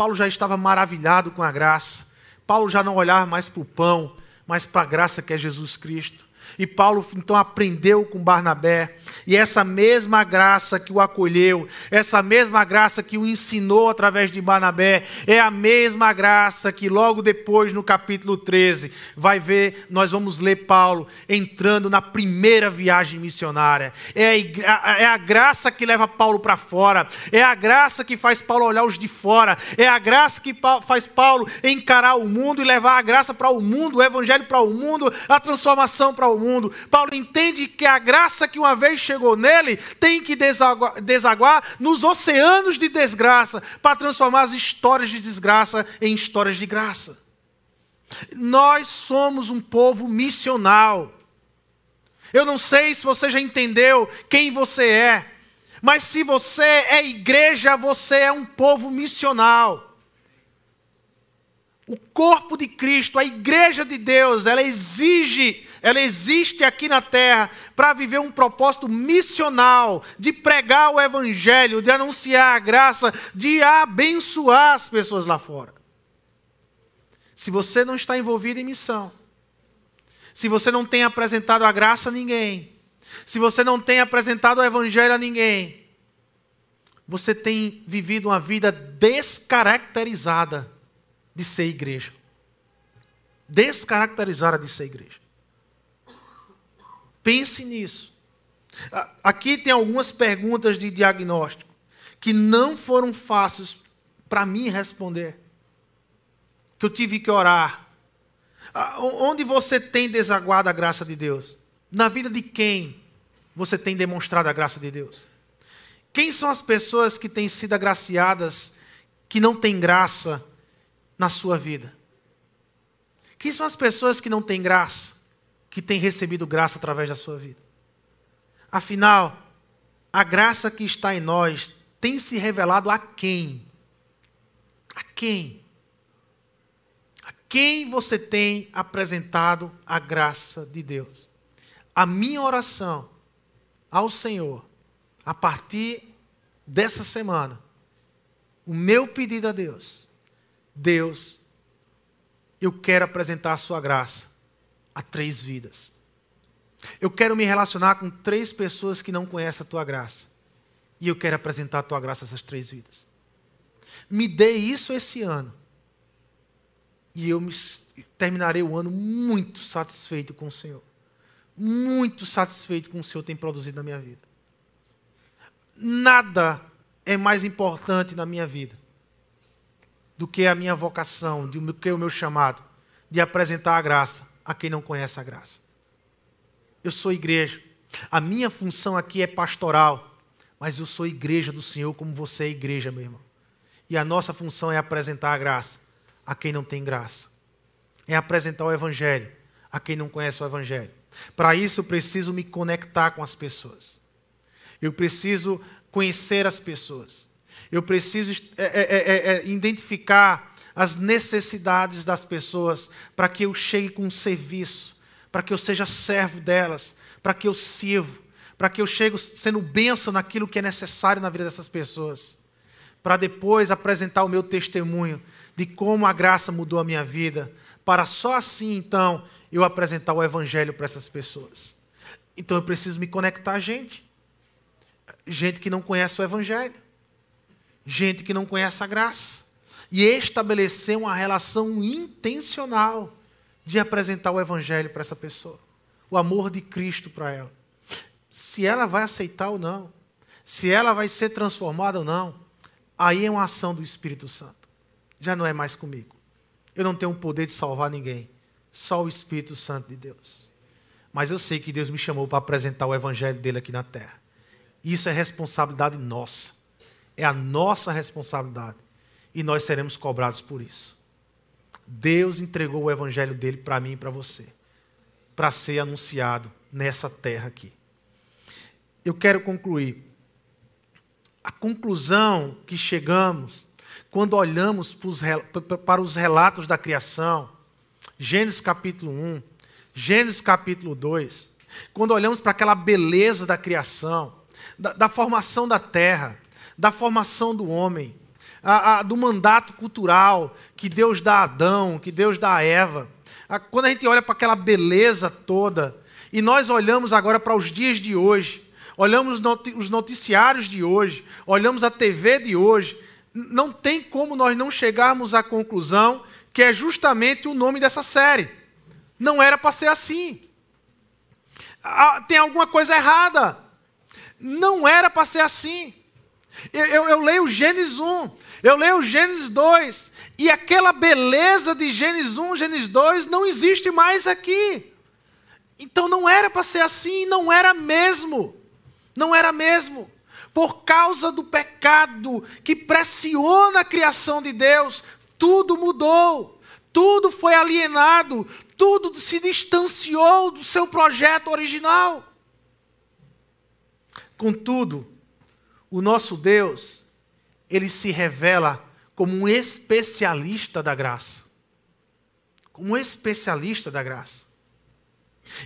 Paulo já estava maravilhado com a graça. Paulo já não olhava mais para o pão, mas para a graça que é Jesus Cristo. E Paulo então aprendeu com Barnabé e essa mesma graça que o acolheu, essa mesma graça que o ensinou através de Barnabé, é a mesma graça que logo depois, no capítulo 13, vai ver, nós vamos ler Paulo entrando na primeira viagem missionária. É a, é a graça que leva Paulo para fora, é a graça que faz Paulo olhar os de fora, é a graça que faz Paulo encarar o mundo e levar a graça para o mundo, o evangelho para o mundo, a transformação para o mundo. Paulo entende que a graça que uma vez chegou nele tem que desaguar, desaguar nos oceanos de desgraça para transformar as histórias de desgraça em histórias de graça. Nós somos um povo missional. Eu não sei se você já entendeu quem você é, mas se você é igreja, você é um povo missional. O corpo de Cristo, a igreja de Deus, ela exige, ela existe aqui na terra para viver um propósito missional, de pregar o evangelho, de anunciar a graça, de abençoar as pessoas lá fora. Se você não está envolvido em missão, se você não tem apresentado a graça a ninguém, se você não tem apresentado o evangelho a ninguém, você tem vivido uma vida descaracterizada de ser igreja. Descaracterizada de ser igreja. Pense nisso. Aqui tem algumas perguntas de diagnóstico que não foram fáceis para mim responder. Que eu tive que orar. Onde você tem desaguado a graça de Deus? Na vida de quem você tem demonstrado a graça de Deus? Quem são as pessoas que têm sido agraciadas, que não têm graça na sua vida? Quem são as pessoas que não têm graça, que têm recebido graça através da sua vida? Afinal, a graça que está em nós tem se revelado a quem? A quem? A quem você tem apresentado a graça de Deus? A minha oração ao Senhor, a partir dessa semana, o meu pedido a Deus, Deus, eu quero apresentar a sua graça a três vidas. Eu quero me relacionar com três pessoas que não conhecem a tua graça. E eu quero apresentar a tua graça a essas três vidas. Me dê isso esse ano. E eu me, terminarei o ano muito satisfeito com o Senhor. Muito satisfeito com o Senhor tem produzido na minha vida. Nada é mais importante na minha vida do que a minha vocação, do que o meu chamado de apresentar a graça a quem não conhece a graça. Eu sou igreja. A minha função aqui é pastoral, mas eu sou igreja do Senhor como você é igreja, meu irmão. E a nossa função é apresentar a graça a quem não tem graça. É apresentar o Evangelho a quem não conhece o Evangelho. Para isso, eu preciso me conectar com as pessoas. Eu preciso conhecer as pessoas. Eu preciso é, é, é, é, identificar as necessidades das pessoas para que eu chegue com um serviço, para que eu seja servo delas, para que eu sirvo, para que eu chegue sendo bênção naquilo que é necessário na vida dessas pessoas, para depois apresentar o meu testemunho de como a graça mudou a minha vida, para só assim então eu apresentar o evangelho para essas pessoas. Então eu preciso me conectar a gente. Gente que não conhece o evangelho. Gente que não conhece a graça. E estabelecer uma relação intencional de apresentar o evangelho para essa pessoa. O amor de Cristo para ela. Se ela vai aceitar ou não, se ela vai ser transformada ou não, aí é uma ação do Espírito Santo já não é mais comigo. Eu não tenho o poder de salvar ninguém, só o Espírito Santo de Deus. Mas eu sei que Deus me chamou para apresentar o Evangelho dele aqui na terra. Isso é responsabilidade nossa. É a nossa responsabilidade. E nós seremos cobrados por isso. Deus entregou o Evangelho dele para mim e para você, para ser anunciado nessa terra aqui. Eu quero concluir. A conclusão que chegamos quando olhamos para os relatos da criação, Gênesis capítulo 1, Gênesis capítulo 2, quando olhamos para aquela beleza da criação, da, da formação da terra, da formação do homem, a, a, do mandato cultural que Deus dá a Adão, que Deus dá a Eva, a, quando a gente olha para aquela beleza toda, e nós olhamos agora para os dias de hoje, olhamos os noticiários de hoje, olhamos a TV de hoje, não tem como nós não chegarmos à conclusão que é justamente o nome dessa série. Não era para ser assim. Tem alguma coisa errada. Não era para ser assim. Eu, eu, eu, leio Gênesis 1, eu leio Gênesis 2, e aquela beleza de Gênesis 1, Gênesis 2 não existe mais aqui. Então não era para ser assim, não era mesmo. Não era mesmo por causa do pecado que pressiona a criação de Deus, tudo mudou, tudo foi alienado, tudo se distanciou do seu projeto original. Contudo, o nosso Deus, ele se revela como um especialista da graça. Como um especialista da graça.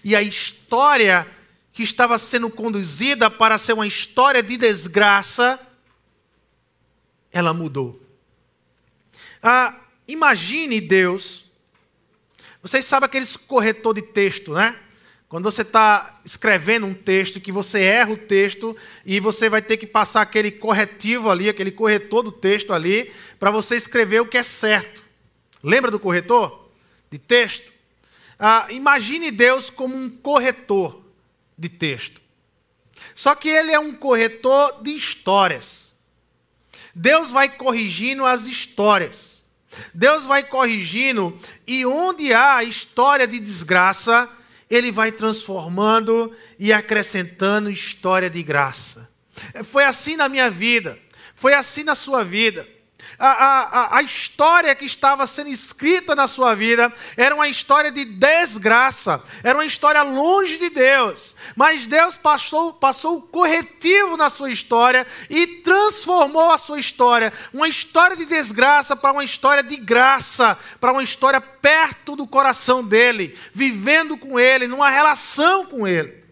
E a história que estava sendo conduzida para ser uma história de desgraça, ela mudou. Ah, imagine Deus. Vocês sabem aqueles corretor de texto, né? Quando você está escrevendo um texto que você erra o texto e você vai ter que passar aquele corretivo ali, aquele corretor do texto ali, para você escrever o que é certo. Lembra do corretor de texto? Ah, imagine Deus como um corretor de texto. Só que ele é um corretor de histórias. Deus vai corrigindo as histórias. Deus vai corrigindo, e onde há história de desgraça, ele vai transformando e acrescentando história de graça. Foi assim na minha vida, foi assim na sua vida. A, a, a história que estava sendo escrita na sua vida era uma história de desgraça, era uma história longe de Deus. Mas Deus passou, passou o corretivo na sua história e transformou a sua história. Uma história de desgraça para uma história de graça, para uma história perto do coração dele, vivendo com ele, numa relação com ele.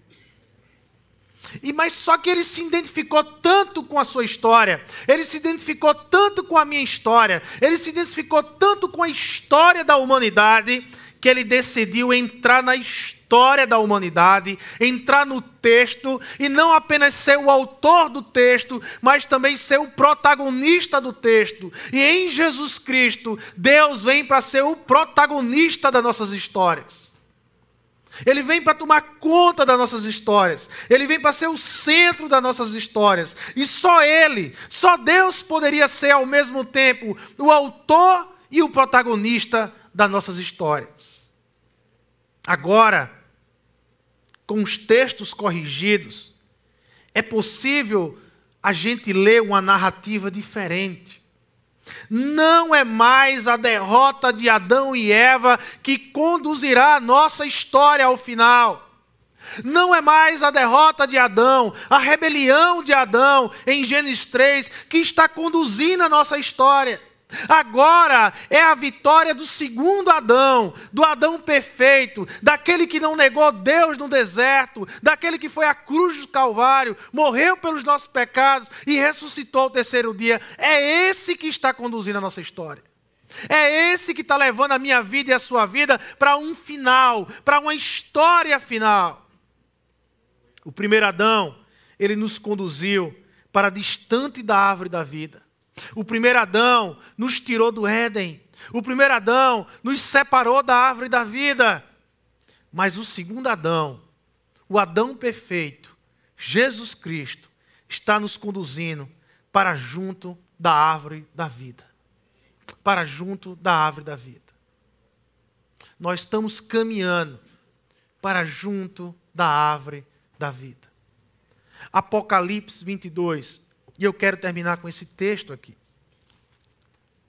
E mas só que ele se identificou tanto com a sua história, ele se identificou tanto com a minha história, ele se identificou tanto com a história da humanidade que ele decidiu entrar na história da humanidade, entrar no texto e não apenas ser o autor do texto, mas também ser o protagonista do texto. E em Jesus Cristo, Deus vem para ser o protagonista das nossas histórias. Ele vem para tomar conta das nossas histórias. Ele vem para ser o centro das nossas histórias. E só Ele, só Deus poderia ser ao mesmo tempo o autor e o protagonista das nossas histórias. Agora, com os textos corrigidos, é possível a gente ler uma narrativa diferente. Não é mais a derrota de Adão e Eva que conduzirá a nossa história ao final. Não é mais a derrota de Adão, a rebelião de Adão em Gênesis 3 que está conduzindo a nossa história. Agora é a vitória do segundo Adão, do Adão perfeito, daquele que não negou Deus no deserto, daquele que foi à cruz do Calvário, morreu pelos nossos pecados e ressuscitou ao terceiro dia. É esse que está conduzindo a nossa história. É esse que está levando a minha vida e a sua vida para um final, para uma história final. O primeiro Adão, ele nos conduziu para distante da árvore da vida. O primeiro Adão nos tirou do Éden. O primeiro Adão nos separou da árvore da vida. Mas o segundo Adão, o Adão perfeito, Jesus Cristo, está nos conduzindo para junto da árvore da vida. Para junto da árvore da vida. Nós estamos caminhando para junto da árvore da vida. Apocalipse 22, e eu quero terminar com esse texto aqui.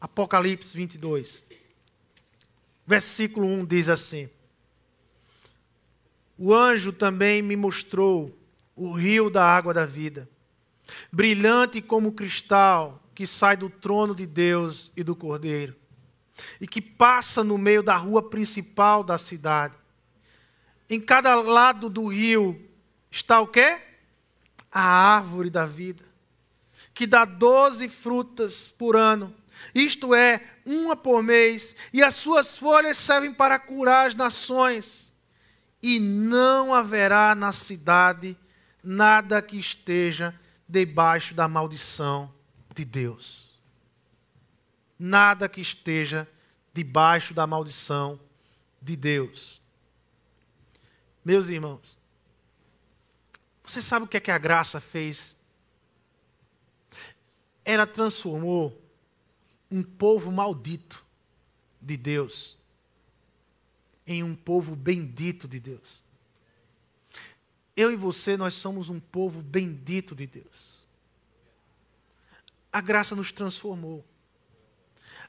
Apocalipse 22. Versículo 1 diz assim: O anjo também me mostrou o rio da água da vida, brilhante como cristal que sai do trono de Deus e do Cordeiro, e que passa no meio da rua principal da cidade. Em cada lado do rio está o quê? A árvore da vida que dá doze frutas por ano, isto é, uma por mês, e as suas folhas servem para curar as nações. E não haverá na cidade nada que esteja debaixo da maldição de Deus. Nada que esteja debaixo da maldição de Deus. Meus irmãos, você sabe o que é que a graça fez ela transformou um povo maldito de Deus em um povo bendito de Deus. Eu e você, nós somos um povo bendito de Deus. A graça nos transformou.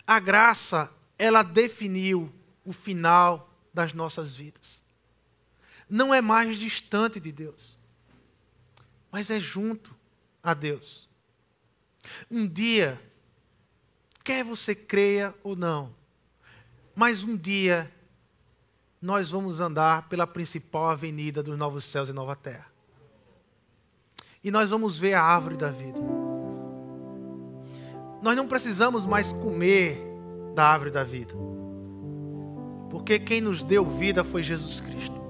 A graça, ela definiu o final das nossas vidas. Não é mais distante de Deus, mas é junto a Deus. Um dia, quer você creia ou não, mas um dia nós vamos andar pela principal avenida dos novos céus e nova terra. E nós vamos ver a árvore da vida. Nós não precisamos mais comer da árvore da vida. Porque quem nos deu vida foi Jesus Cristo.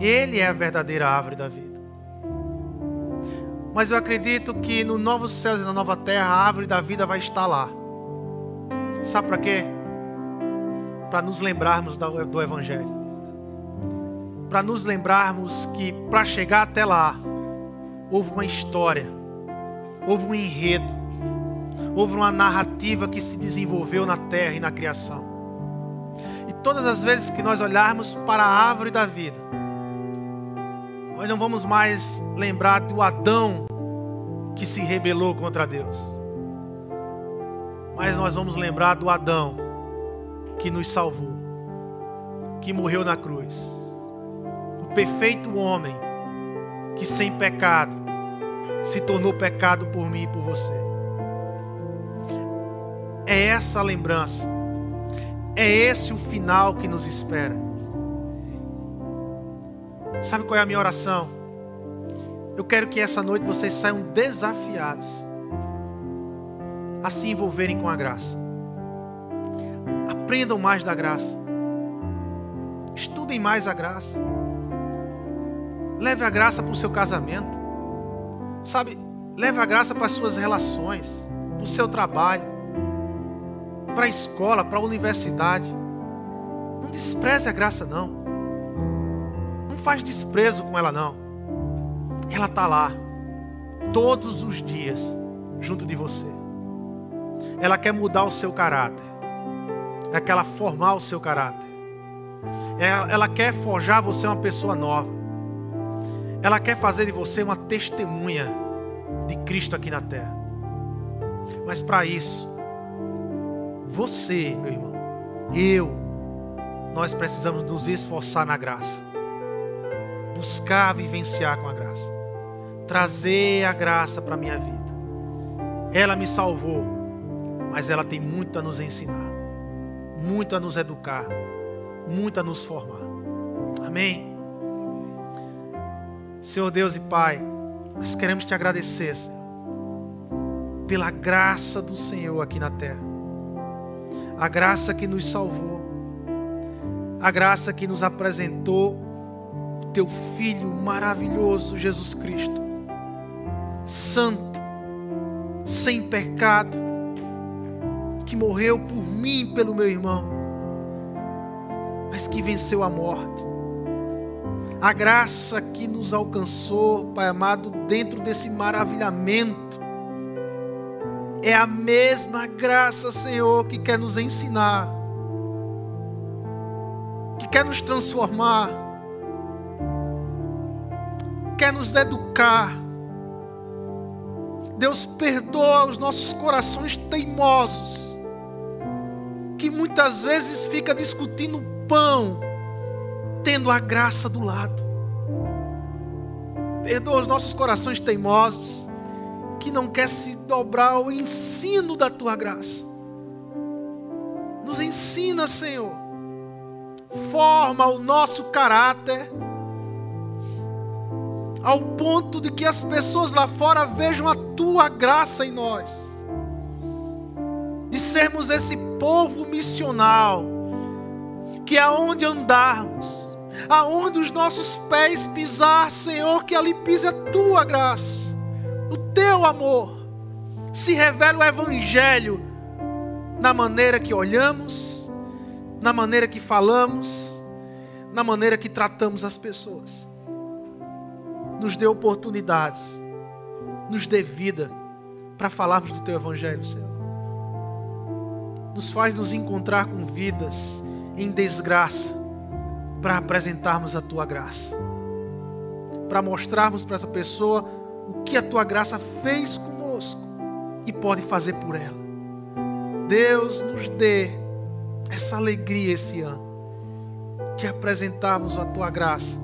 Ele é a verdadeira árvore da vida. Mas eu acredito que no novo céu e na nova terra a árvore da vida vai estar lá. Sabe para quê? Para nos lembrarmos do Evangelho. Para nos lembrarmos que para chegar até lá, houve uma história, houve um enredo, houve uma narrativa que se desenvolveu na terra e na criação. E todas as vezes que nós olharmos para a árvore da vida, nós não vamos mais lembrar do Adão que se rebelou contra Deus. Mas nós vamos lembrar do Adão que nos salvou, que morreu na cruz. O perfeito homem que sem pecado se tornou pecado por mim e por você. É essa a lembrança. É esse o final que nos espera. Sabe qual é a minha oração? Eu quero que essa noite vocês saiam desafiados a se envolverem com a graça. Aprendam mais da graça. Estudem mais a graça. Leve a graça para o seu casamento. Sabe, leve a graça para as suas relações, para o seu trabalho, para a escola, para a universidade. Não despreze a graça, não. Faz desprezo com ela, não. Ela está lá, todos os dias, junto de você. Ela quer mudar o seu caráter. Ela quer formar o seu caráter. Ela, ela quer forjar você uma pessoa nova. Ela quer fazer de você uma testemunha de Cristo aqui na terra. Mas para isso, você, meu irmão, eu, nós precisamos nos esforçar na graça. Buscar vivenciar com a graça. Trazer a graça para a minha vida. Ela me salvou, mas ela tem muito a nos ensinar, muito a nos educar muito a nos formar. Amém? Senhor Deus e Pai, nós queremos te agradecer, pela graça do Senhor aqui na terra. A graça que nos salvou, a graça que nos apresentou teu Filho maravilhoso, Jesus Cristo, santo, sem pecado, que morreu por mim e pelo meu irmão mas que venceu a morte. A graça que nos alcançou, Pai amado, dentro desse maravilhamento, é a mesma graça, Senhor, que quer nos ensinar, que quer nos transformar, quer nos educar. Deus perdoa os nossos corações teimosos, que muitas vezes fica discutindo pão, tendo a graça do lado. Perdoa os nossos corações teimosos, que não quer se dobrar ao ensino da tua graça. Nos ensina, Senhor. Forma o nosso caráter ao ponto de que as pessoas lá fora vejam a tua graça em nós. De sermos esse povo missional que aonde andarmos, aonde os nossos pés pisar, Senhor, que ali pise a tua graça, o teu amor. Se revela o Evangelho na maneira que olhamos, na maneira que falamos, na maneira que tratamos as pessoas. Nos dê oportunidades, nos dê vida para falarmos do teu Evangelho, Senhor. Nos faz nos encontrar com vidas em desgraça para apresentarmos a tua graça, para mostrarmos para essa pessoa o que a tua graça fez conosco e pode fazer por ela. Deus nos dê essa alegria esse ano, de apresentarmos a tua graça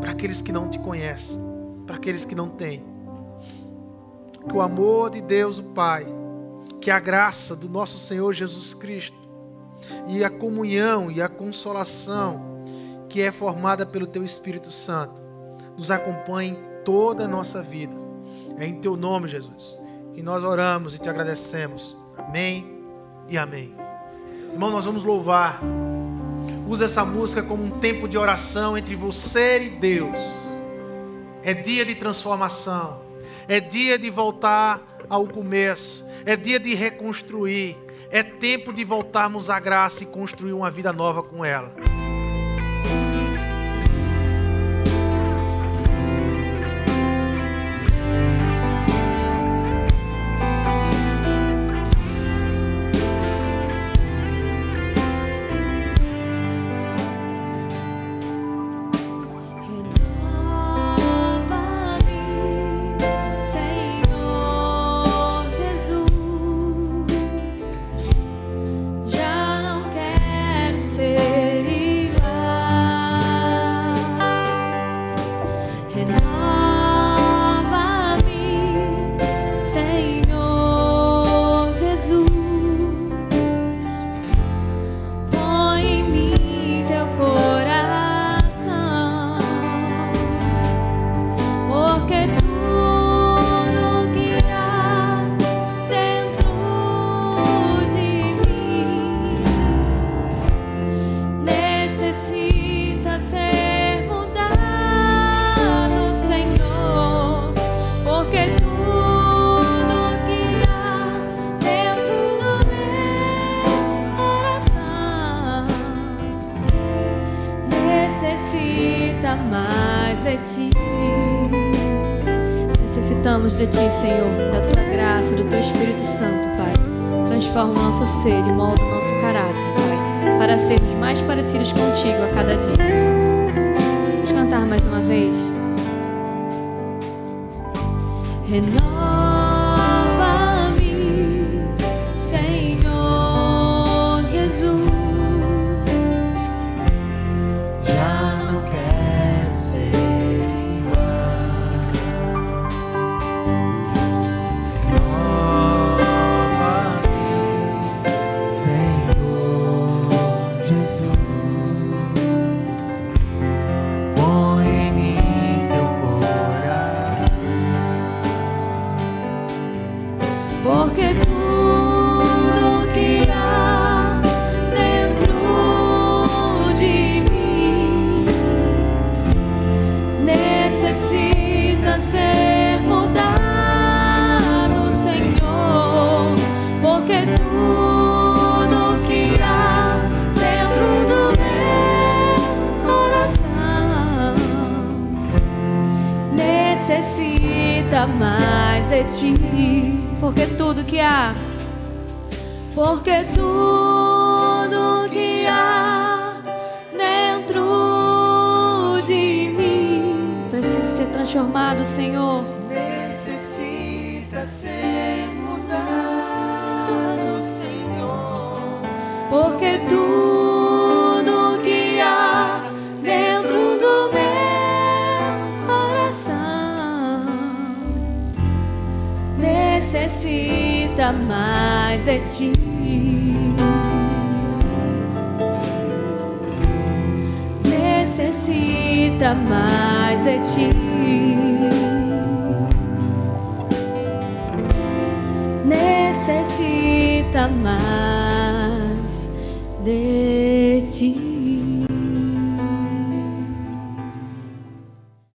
para aqueles que não te conhecem, para aqueles que não têm. Que o amor de Deus, o Pai, que a graça do nosso Senhor Jesus Cristo, e a comunhão e a consolação que é formada pelo Teu Espírito Santo nos acompanhe em toda a nossa vida. É em Teu nome, Jesus, que nós oramos e te agradecemos. Amém e amém. Irmão, nós vamos louvar. Use essa música como um tempo de oração entre você e Deus. É dia de transformação. É dia de voltar ao começo. É dia de reconstruir. É tempo de voltarmos à graça e construir uma vida nova com ela. Sermos mais parecidos contigo a cada dia. Vamos cantar mais uma vez. Renova porque tudo que há dentro de mim precisa ser transformado, Senhor. De ti. necessita mais de ti. Necessita mais de ti.